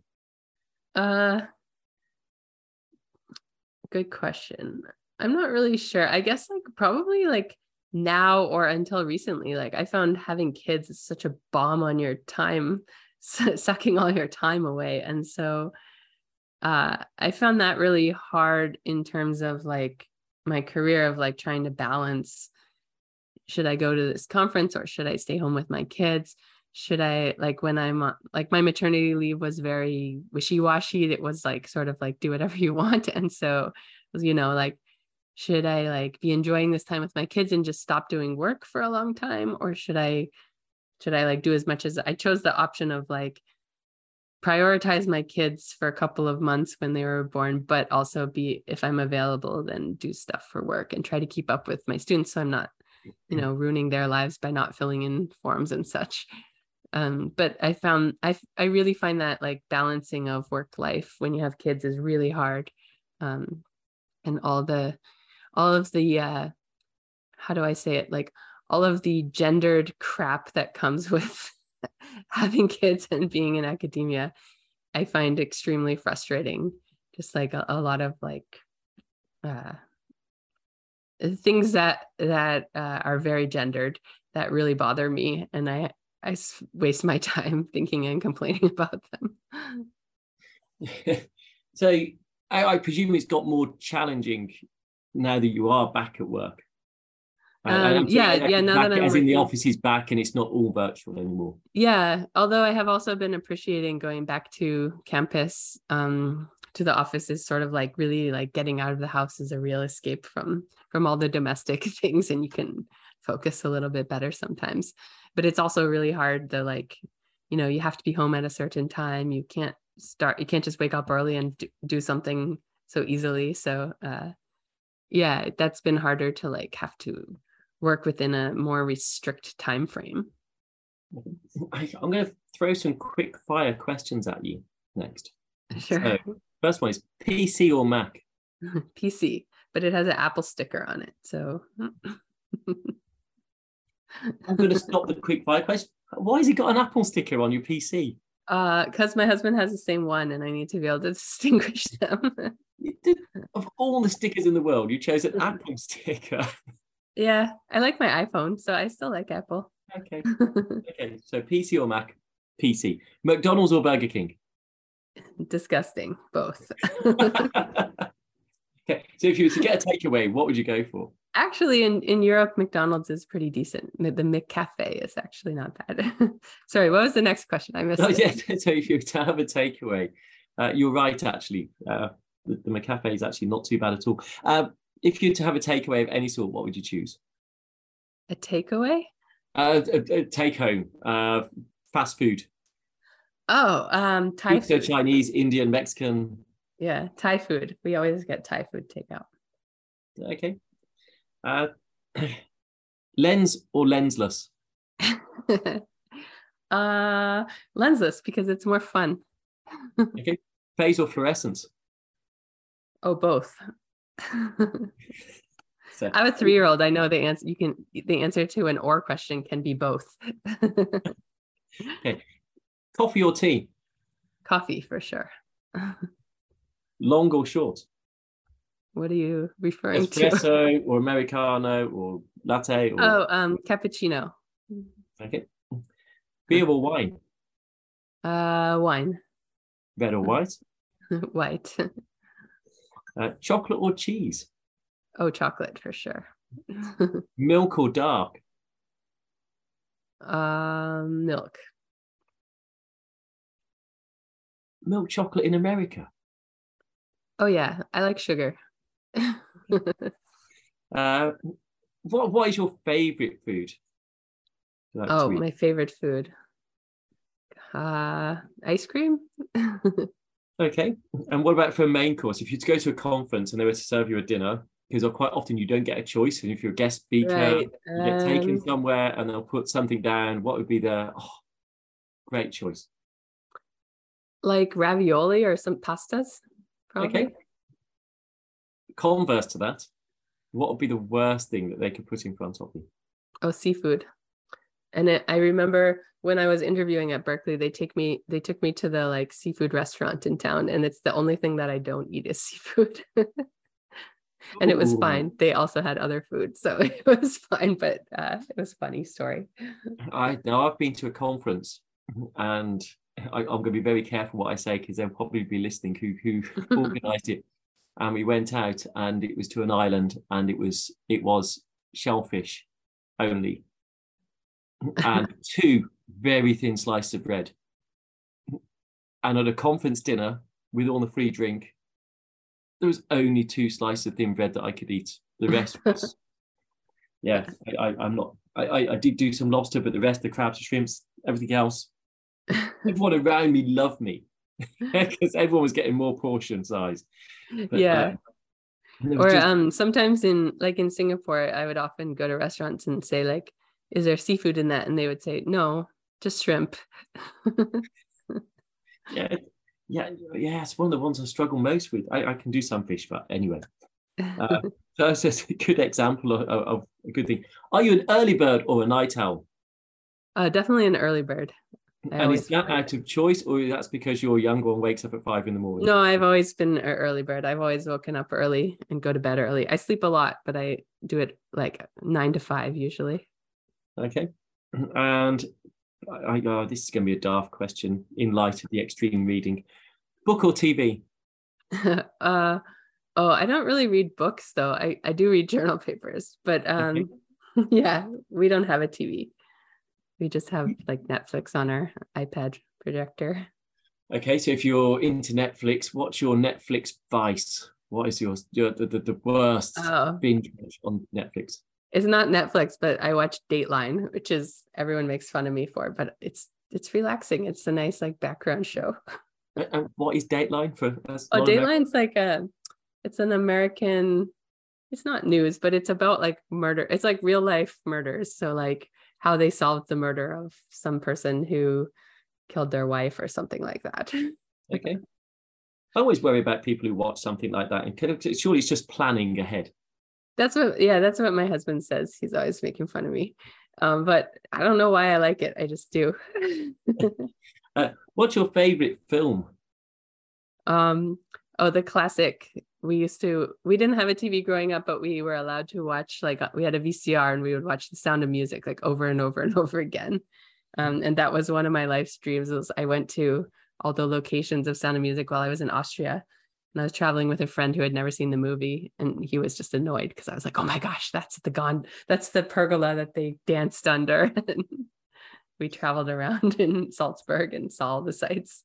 Uh, good question. I'm not really sure. I guess like probably like now or until recently, like I found having kids is such a bomb on your time, sucking all your time away. And so uh, I found that really hard in terms of like my career of like trying to balance should I go to this conference or should I stay home with my kids? Should I like when I'm like my maternity leave was very wishy washy. It was like sort of like do whatever you want. And so, you know, like should I like be enjoying this time with my kids and just stop doing work for a long time or should I should I like do as much as I chose the option of like prioritize my kids for a couple of months when they were born but also be if I'm available then do stuff for work and try to keep up with my students so I'm not you know ruining their lives by not filling in forms and such. Um, but I found I I really find that like balancing of work life when you have kids is really hard, um, and all the all of the uh, how do I say it? Like all of the gendered crap that comes with having kids and being in academia, I find extremely frustrating. Just like a, a lot of like uh, things that that uh, are very gendered that really bother me, and I I waste my time thinking and complaining about them. so I, I, presume it's got more challenging now that you are back at work. Um, yeah, yeah. Now that I'm as in the office is back and it's not all virtual anymore. Yeah, although I have also been appreciating going back to campus, um, to the office is sort of like really like getting out of the house is a real escape from from all the domestic things, and you can focus a little bit better sometimes. But it's also really hard the like you know you have to be home at a certain time. You can't start you can't just wake up early and do, do something so easily. So uh yeah that's been harder to like have to work within a more restrict time frame. I'm going to throw some quick fire questions at you next. Sure. So, first one is pc or mac pc but it has an apple sticker on it so I'm going to stop the quick fire question. Why has he got an Apple sticker on your PC? Uh, because my husband has the same one, and I need to be able to distinguish them. of all the stickers in the world, you chose an Apple sticker. Yeah, I like my iPhone, so I still like Apple. Okay. okay. So PC or Mac? PC. McDonald's or Burger King? Disgusting. Both. okay. So if you were to get a takeaway, what would you go for? actually in, in Europe, McDonald's is pretty decent. The McCafe is actually not bad. Sorry, what was the next question? I missed. Oh, yeah. So if you were to have a takeaway, uh, you're right. Actually, uh, the, the McCafe is actually not too bad at all. Uh, if you were to have a takeaway of any sort, what would you choose? A takeaway? Uh, a, a take home, uh, fast food. Oh, um, Thai Pizza, food. Chinese, Indian, Mexican. Yeah, Thai food. We always get Thai food takeout. Okay. Uh, lens or lensless? uh, lensless because it's more fun. okay. Phase or fluorescence? Oh, both. so, I'm a three-year-old. I know the answer. You can the answer to an or question can be both. okay. Coffee or tea? Coffee for sure. Long or short? What are you referring Espresso to? Espresso or Americano or latte? Or... Oh, um, cappuccino. Okay. Beer or wine? Uh, wine. Red or white? white. uh, chocolate or cheese? Oh, chocolate for sure. milk or dark? Um, milk. Milk chocolate in America. Oh yeah, I like sugar. uh, what what is your favorite food? Like oh, my favorite food. Uh, ice cream. okay. And what about for a main course? If you go to a conference and they were to serve you a dinner, because quite often you don't get a choice, and if you're a guest speaker, right. you get taken um, somewhere and they'll put something down. What would be the oh, great choice? Like ravioli or some pastas, probably. Okay converse to that, what would be the worst thing that they could put in front of you? Oh, seafood. And it, I remember when I was interviewing at Berkeley, they take me they took me to the like seafood restaurant in town, and it's the only thing that I don't eat is seafood. and it was fine. They also had other food, so it was fine. But uh, it was funny story. I now I've been to a conference, and I, am going to be very careful what I say because they'll probably be listening who who organised it um, and we went out and it was to an island and it was it was shellfish only and two very thin slices of bread and at a conference dinner with all the free drink there was only two slices of thin bread that I could eat. The rest was, yeah, I, am not. I, I, I did do some lobster, but the rest, the crabs, the shrimps, everything else, everyone around me loved me because everyone was getting more portion size. But, yeah. Uh, or just... um, sometimes in like in Singapore, I would often go to restaurants and say like, "Is there seafood in that?" And they would say, "No, just shrimp." yeah, yeah, yeah. It's one of the ones I struggle most with. I, I can do some fish, but anyway. Uh, so that's just a good example of, of, a good thing. Are you an early bird or a night owl? Uh, definitely an early bird. I and is that out of choice, or that's because you're younger and wakes up at five in the morning? No, I've always been an early bird. I've always woken up early and go to bed early. I sleep a lot, but I do it like nine to five usually. Okay, and I, I oh, this is going to be a daft question in light of the extreme reading. Book or TV? uh, oh, I don't really read books though. I I do read journal papers, but um, okay. yeah, we don't have a TV. We just have mm. like Netflix on our iPad projector. Okay, so if you're into Netflix, what's your Netflix vice? What is your, your the, the, the worst oh. binge on Netflix? It's not Netflix, but I watch Dateline, which is everyone makes fun of me for, but it's it's relaxing. It's a nice like background show. And what is Dateline for? Oh, Dateline's like a it's an American it's not news, but it's about like murder. It's like real life murders. So like how they solved the murder of some person who killed their wife or something like that. okay. I always worry about people who watch something like that and kind of, surely it's just planning ahead. That's what, yeah, that's what my husband says. He's always making fun of me. Um, but I don't know why I like it. I just do. uh, what's your favorite film? Um, oh, the classic we used to we didn't have a tv growing up but we were allowed to watch like uh, we had a vcr and we would watch the sound of music like over and over and over again. Um, and that was one of my life's dreams was i went to all the locations of sound of music while i was in austria and i was traveling with a friend who had never seen the movie and he was just annoyed because i was like oh my gosh that's the gone that's the pergola that they danced under. We traveled around in salzburg and saw all the sights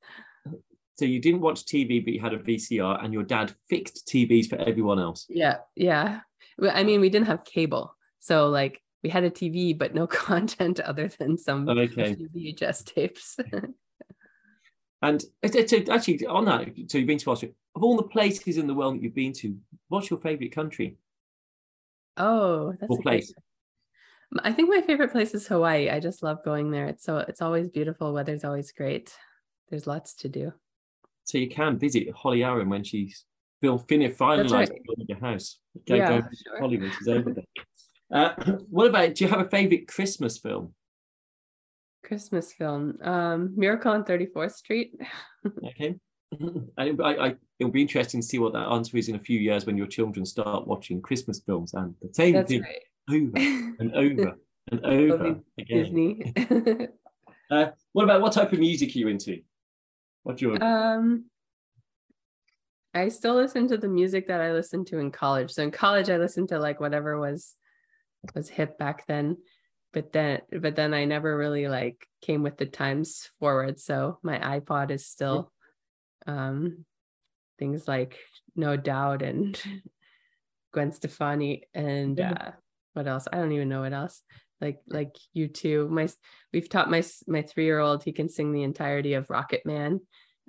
so you didn't watch TV, but you had a VCR, and your dad fixed TVs for everyone else. Yeah, yeah. I mean, we didn't have cable, so like we had a TV, but no content other than some okay. VHS tapes. and uh, so actually, on that, so you've been to Austria. Of all the places in the world that you've been to, what's your favorite country? Oh, that's or a place. I think my favorite place is Hawaii. I just love going there. It's so it's always beautiful. Weather's always great. There's lots to do. So you can visit Holly Aaron when she's Bill Finner finalized right. building a house. Go, yeah, go sure. Hollywood is over there. Uh, what about? Do you have a favorite Christmas film? Christmas film, um, Miracle on Thirty Fourth Street. okay, I, I, it'll be interesting to see what that answer is in a few years when your children start watching Christmas films and the same That's thing right. over and over and over again. Disney. uh, what about what type of music are you into? What you? Um, I still listen to the music that I listened to in college. So in college, I listened to like whatever was was hip back then. But then, but then I never really like came with the times forward. So my iPod is still um, things like No Doubt and Gwen Stefani and uh, what else? I don't even know what else like like U2 my we've taught my my three-year-old he can sing the entirety of rocket man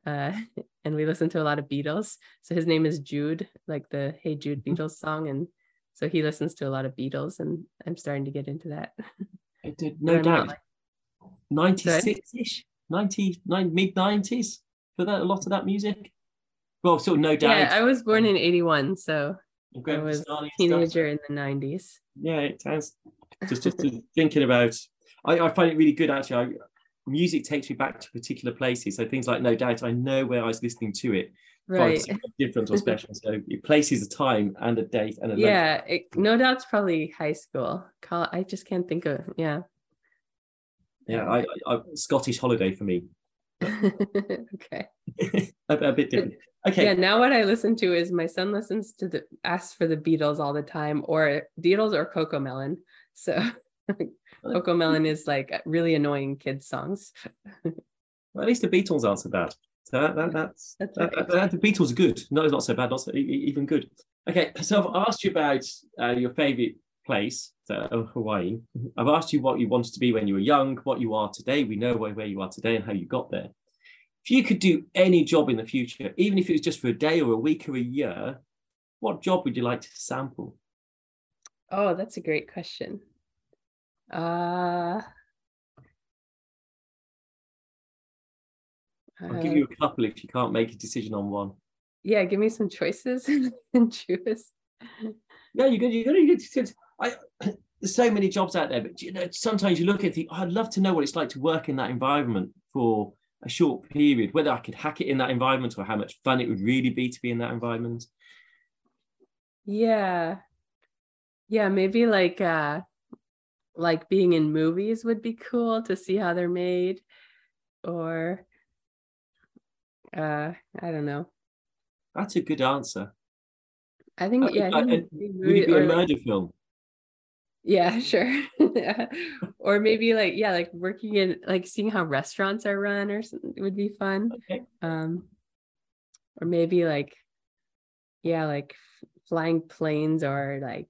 uh, and we listen to a lot of beatles. So his name is jude like the hey jude mm-hmm. beatles song and so he listens to a lot of beatles and i'm starting to get into that. I did no doubt. like... 96ish 99 mid 90s for that a lot of that music? Well so no doubt. Yeah i was born in 81 so I was a teenager in the 90s. Yeah, it sounds just just thinking about I, I, find it really good actually. I, music takes me back to particular places. So things like no doubt i know where i was listening to it. Right. different or special. So it places a time and a date and a yeah it, no doubt's probably high school. I just can't think of yeah. Yeah I, I, scottish holiday for me okay a, a, bit different okay yeah now what i listen to is my son listens to the asks for the beatles all the time or beatles or Cocomelon. so Cocomelon is like really annoying kids songs. well, at least the Beatles aren't so bad. So that, that, that's, That's right. that- the Beatles are good. No, it's not so bad. Not so, even good. Okay, so I've asked you about uh, your favorite place, so Hawaii. I've asked you what you wanted to be when you were young, what you are today. We know where, where you are today and how you got there. If you could do any job in the future, even if it was just for a day or a week or a year, what job would you like to sample? Oh, that's a great question. Uh, I'll give you a couple if you can't make a decision on one. yeah, give me some choices and choose. No, you're good. You're good. You're good. I, there's so many jobs out there, but you know, sometimes you look at the. I'd love to know what it's like to work in that environment for a short period. Whether I could hack it in that environment, or how much fun it would really be to be in that environment. Yeah. Yeah, maybe like uh like being in movies would be cool to see how they're made or uh I don't know. That's a good answer. I think Uh, yeah, I uh, think maybe Would it be a like- murder film? Yeah, sure. or maybe like yeah, like working in like seeing how restaurants are run or something would be fun. Okay. Um or maybe like yeah, like flying planes or like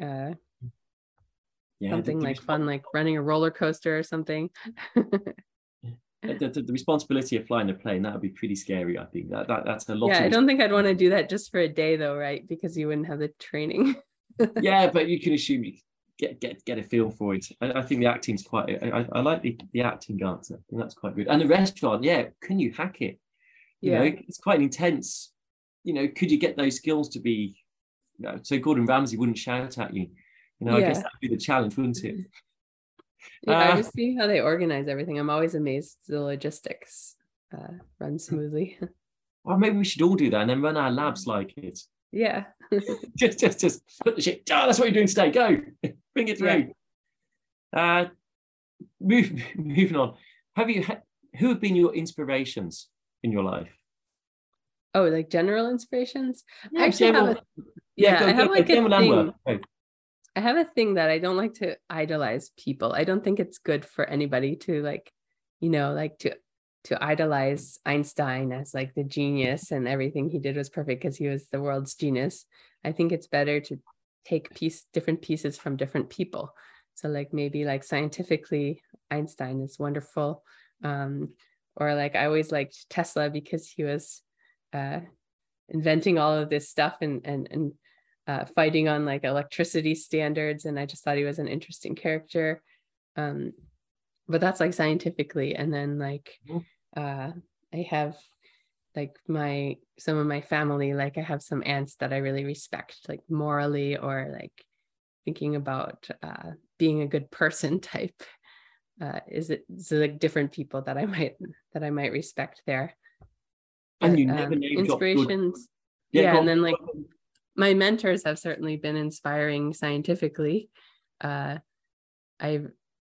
uh Yeah. something like fun, like running a roller coaster or something. The, the, the responsibility of flying a plane that would be pretty scary. I think that, that that's a lot. yeah, I don't think I'd want to do that just for a day though, right? Because you wouldn't have the training. yeah, but you can assume you get get get a feel for it. I, I think the acting's quite. I, I, like the, the acting answer. I think that's quite good. And the restaurant, yeah, can you hack it? You Yeah. know, it's quite an intense. You know, could you get those skills to be? You know, so Gordon Ramsay wouldn't shout at you. You know, I guess that'd be the challenge, wouldn't it? yeah, Uh, I just see how they organize everything. I'm always amazed the logistics uh, run smoothly. Well, maybe we should all do that and then run our labs like it. Yeah. just, just, just put the shit. Oh, that's what you're doing today. Go, bring it through. Uh, move, moving on. Have you? Who have been your inspirations in your life? Oh, like general inspirations? I actually general- have a, yeah, go- I have go, like a thing. Go. I have a thing that I don't like to idolize people. I don't think it's good for anybody to like, you know, like to to idolize Einstein as like the genius and everything he did was perfect because he was the world's genius. I think it's better to take piece different pieces from different people. So like maybe like scientifically Einstein is wonderful. Um, or like I always liked Tesla because he was uh inventing all of this stuff and and and uh, fighting on like electricity standards and i just thought he was an interesting character um but that's like scientifically and then like Mhm. Uh i have like my some of my family like i have some aunts that i really respect like morally or like thinking about uh being a good person type uh is it so like different people that i might that i might respect there And you never um, name dropped good- inspirations Yeah, yeah, and then like my mentors have certainly been inspiring scientifically. Uh, I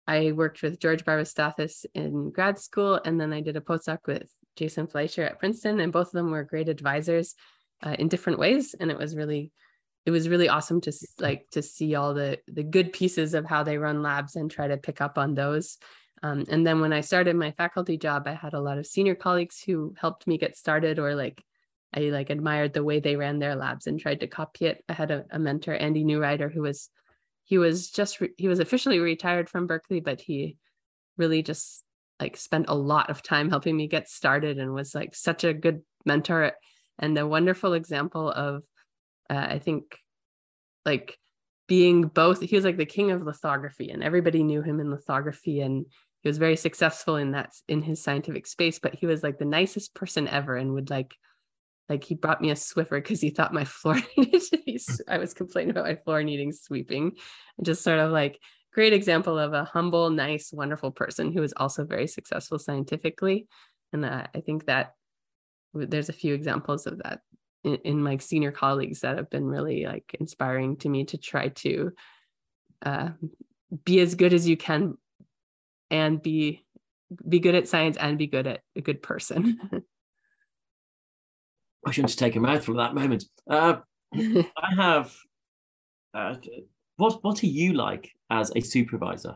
I worked with George Barbastathis in grad school, and then I did a postdoc with Jason Fleischer at Princeton, and both of them were great advisors uh, in different ways. And it was really it was really awesome to like to see all the the good pieces of how they run labs and try to pick up on those. Um, and then when I started my faculty job, I had a lot of senior colleagues who helped me get started or like I like admired the way they ran their labs and tried to copy it. I had a, a mentor, Andy Neureuther, who was he was just re- he was officially retired from Berkeley, but he really just like spent a lot of time helping me get started and was like such a good mentor. And a wonderful example of uh, I think like being both he was like the king of lithography and everybody knew him in lithography and he was very successful in that in his scientific space but he was like the nicest person ever and would like like he brought me a Swiffer because he thought my floor needed to be. I was complaining about my floor needing sweeping. And just sort of like great example of a humble, nice, wonderful person who is also very successful scientifically. And uh, I think that there's a few examples of that in, in my senior colleagues that have been really like inspiring to me to try to uh, be as good as you can and be be good at science and be good at a good person. I shouldn't taken a mouthful at that moment. Uh, I have. Uh, what What are you like as a supervisor?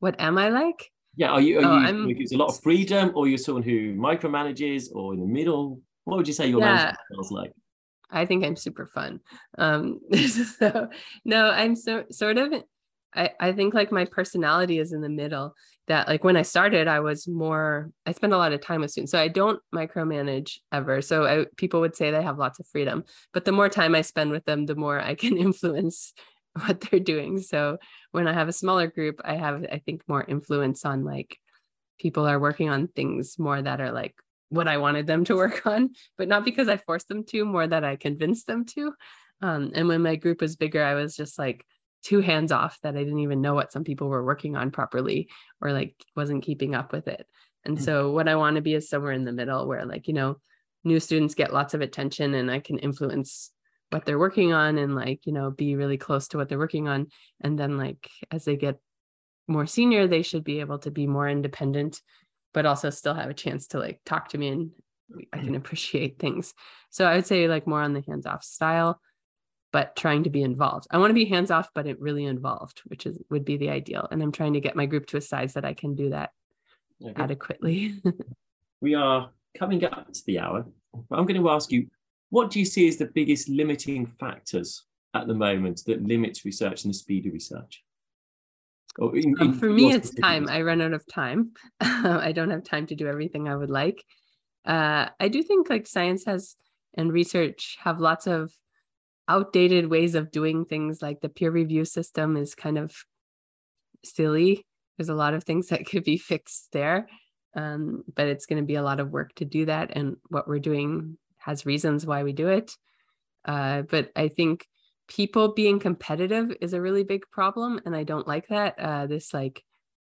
what am I like? Yeah, are you? Are Oh, you I'm- gives a lot of freedom, or you're someone who micromanages, or in the middle? What would you say your Yeah. management feels like? I think I'm super fun. Um, so no, I'm so sort of. I I think like my personality is in the middle. That like when I started, I was more. I spend a lot of time with students, so I don't micromanage ever. So I, people would say they have lots of freedom, but the more time I spend with them, the more I can influence what they're doing. So when I have a smaller group, I have I think more influence on like people are working on things more that are like what I wanted them to work on, but not because I forced them to, more that I convinced them to. Um, and when my group was bigger, I was just like too hands off that I didn't even know what some people were working on properly or like wasn't keeping up with it. And Mm. so what I want to be is somewhere in the middle where like, you know, new students get lots of attention and I can influence what they're working on and like, you know, be really close to what they're working on. And then like as they get more senior, they should be able to be more independent, but also still have a chance to like talk to me and I can appreciate things. So I would say like more on the hands off style, but trying to be involved. I want to be hands off, but it really involved, which is would be the ideal. And I'm trying to get my group to a size that I can do that Okay. adequately. We are coming up to the hour, but I'm going to ask you, what do you see as the biggest limiting factors at the moment that limits research and the speed of research? Or in- Um, for me, it's time. I run out of time. I don't have time to do everything I would like. Uh, I do think like science has and research have lots of outdated ways of doing things. Like the peer review system is kind of silly. There's a lot of things that could be fixed there, um, but it's going to be a lot of work to do that. And what we're doing has reasons why we do it. Uh, but I think people being competitive is a really big problem and i don't like that uh this like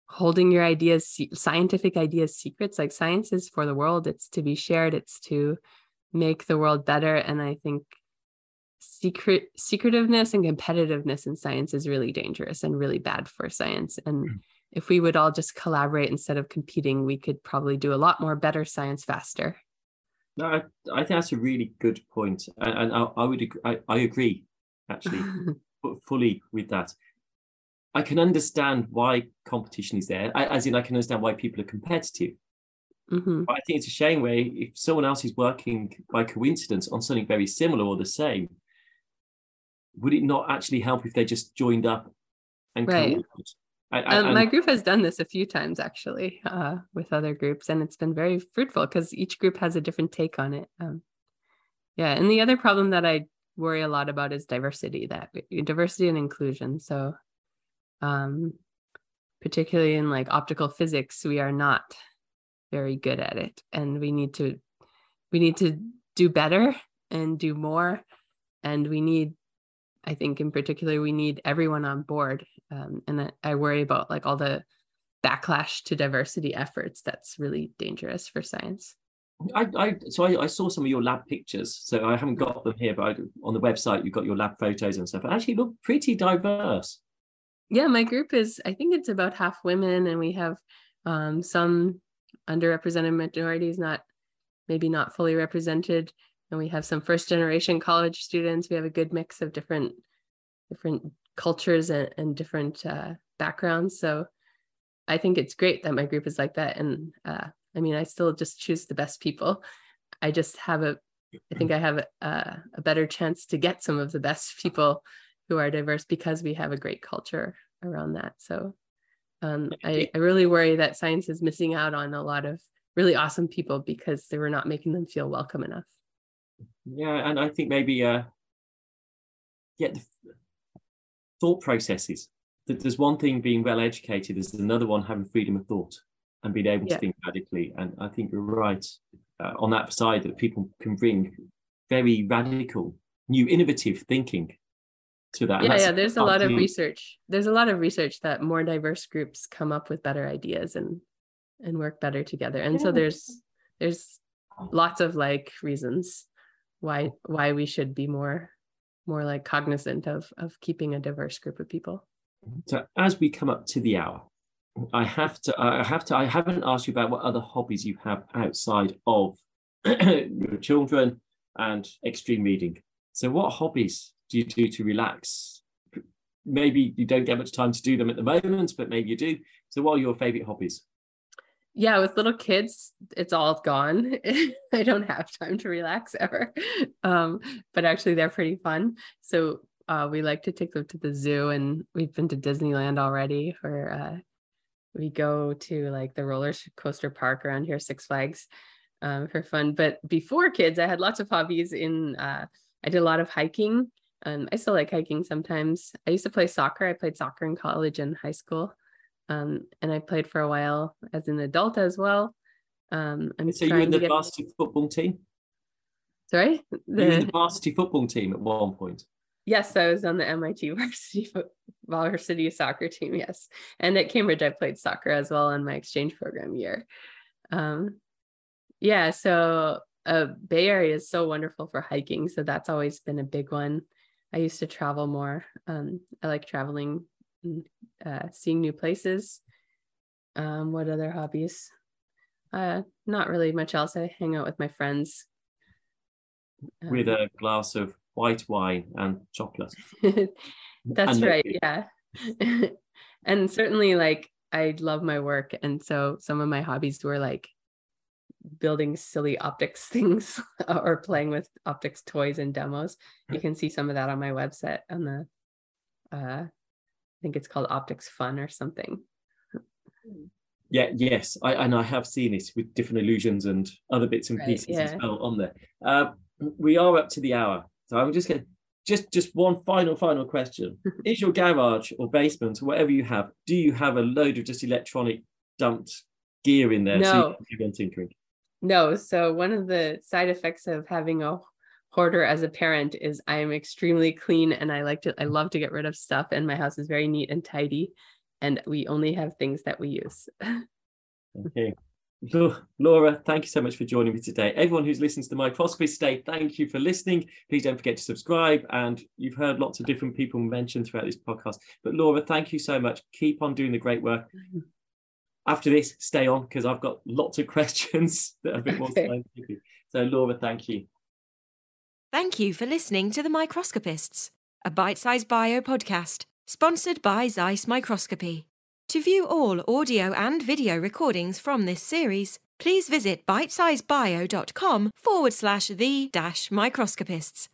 holding your ideas scientific ideas secrets like science is for the world it's to be shared it's to make the world better and i think secret secretiveness and competitiveness in science is really dangerous and really bad for science and Mm. if we would all just collaborate instead of competing we could probably do a lot more better science faster No, I, I think that's a really good point, and, and I, I would ag- I, I agree actually fully with that. I can understand why competition is there, I, as in I can understand why people are competitive. Mhm. But I think it's a shame where if someone else is working by coincidence on something very similar or the same, would it not actually help if they just joined up and Right. And- and- Um, my group has done this a few times actually uh, with other groups, and it's been very fruitful because each group has a different take on it. Um, yeah, and the other problem that I worry a lot about is diversity, that diversity and inclusion. So, um, particularly in like optical physics, we are not very good at it, and we need to we need to do better and do more, and we need I think in particular we need everyone on board, um, and I, worry about like all the backlash to diversity efforts. That's really dangerous for science. I, I so I, I saw some of your lab pictures. So I haven't got them here, but I, on the website you've got your lab photos and stuff. And actually look pretty diverse. Yeah, my group is I think it's about half women, and we have um, some underrepresented minorities, not maybe not fully represented, and we have some first generation college students. We have a good mix of different different cultures and, and different uh, backgrounds. So I think it's great that my group is like that. And uh, I mean, I still just choose the best people. I just have a, I think I have a, a better chance to get some of the best people who are diverse because we have a great culture around that. So um, I, I really worry that science is missing out on a lot of really awesome people because they were not making them feel welcome enough. Yeah, and I think maybe uh yeah, the thought processes. That there's one thing being well educated, there's another one having freedom of thought and being able Yeah. to think radically. And I think you're right uh, on that side that people can bring very radical, new, innovative thinking to that. Yeah yeah there's a lot of research there's a lot of research that more diverse groups come up with better ideas and and work better together and so there's there's lots of like reasons why why we should be more more like cognizant of of keeping a diverse group of people So as we come up to the hour, I have to I have to I haven't asked you about what other hobbies you have outside of your children and extreme reading. So what hobbies do you do to relax? Maybe you don't get much time to do them at the moment, but maybe you do. So, what are your favorite hobbies? Yeah, with little kids, it's all gone. I don't have time to relax ever. Um, but actually, they're pretty fun. So, uh, we like to take them to the zoo, and we've been to Disneyland already. Or uh, we go to like the roller coaster park around here, Six Flags, um, for fun. But before kids, I had lots of hobbies. In uh, I did a lot of hiking. Um, I still like hiking sometimes. I used to play soccer. I played soccer in college and high school, um, and I played for a while as an adult as well. Um, I'm so you were in the get... varsity football team. Sorry, the... you were in the varsity football team at one point. Yes, I was on the MIT varsity varsity soccer team. Yes, and at Cambridge, I played soccer as well in my exchange program year. Um, yeah, so uh, Bay Area is so wonderful for hiking, so that's always been a big one. I used to travel more. Um, I like traveling, uh, seeing new places. Um, what other hobbies? Uh, not really much else. I hang out with my friends. With um, a glass of white wine and chocolate. That's and right. Yeah. and certainly like I love my work. And so some of my hobbies were like building silly optics things or playing with optics toys and demos. You can see some of that on my website on the uh think it's called Optics Fun or something. Yeah, yes, I and I have seen it with different illusions and other bits and right, pieces yeah. as well on there. Uh, we are up to the hour, so I'm just going just just one final final question: Is your garage or basement or whatever you have? Do you have a load of just electronic dumped gear in there? No. So you can tinkering. No. So one of the side effects of having a hoarder as a parent is I am extremely clean and I like to I love to get rid of stuff and my house is very neat and tidy and we only have things that we use. okay. Laura, thank you so much for joining me today. Everyone who's listened to the microscopy today, thank you for listening. Please don't forget to subscribe. And you've heard lots of different people mentioned throughout this podcast. But Laura, thank you so much. Keep on doing the great work. After this, stay on because I've got lots of questions that are a bit more scientific. So, Laura, thank you. Thank you for listening to The Microscopists, a Bitesize Bio podcast sponsored by Zeiss Microscopy. To view all audio and video recordings from this series, please visit bitesizebio.com forward slash the dash microscopists.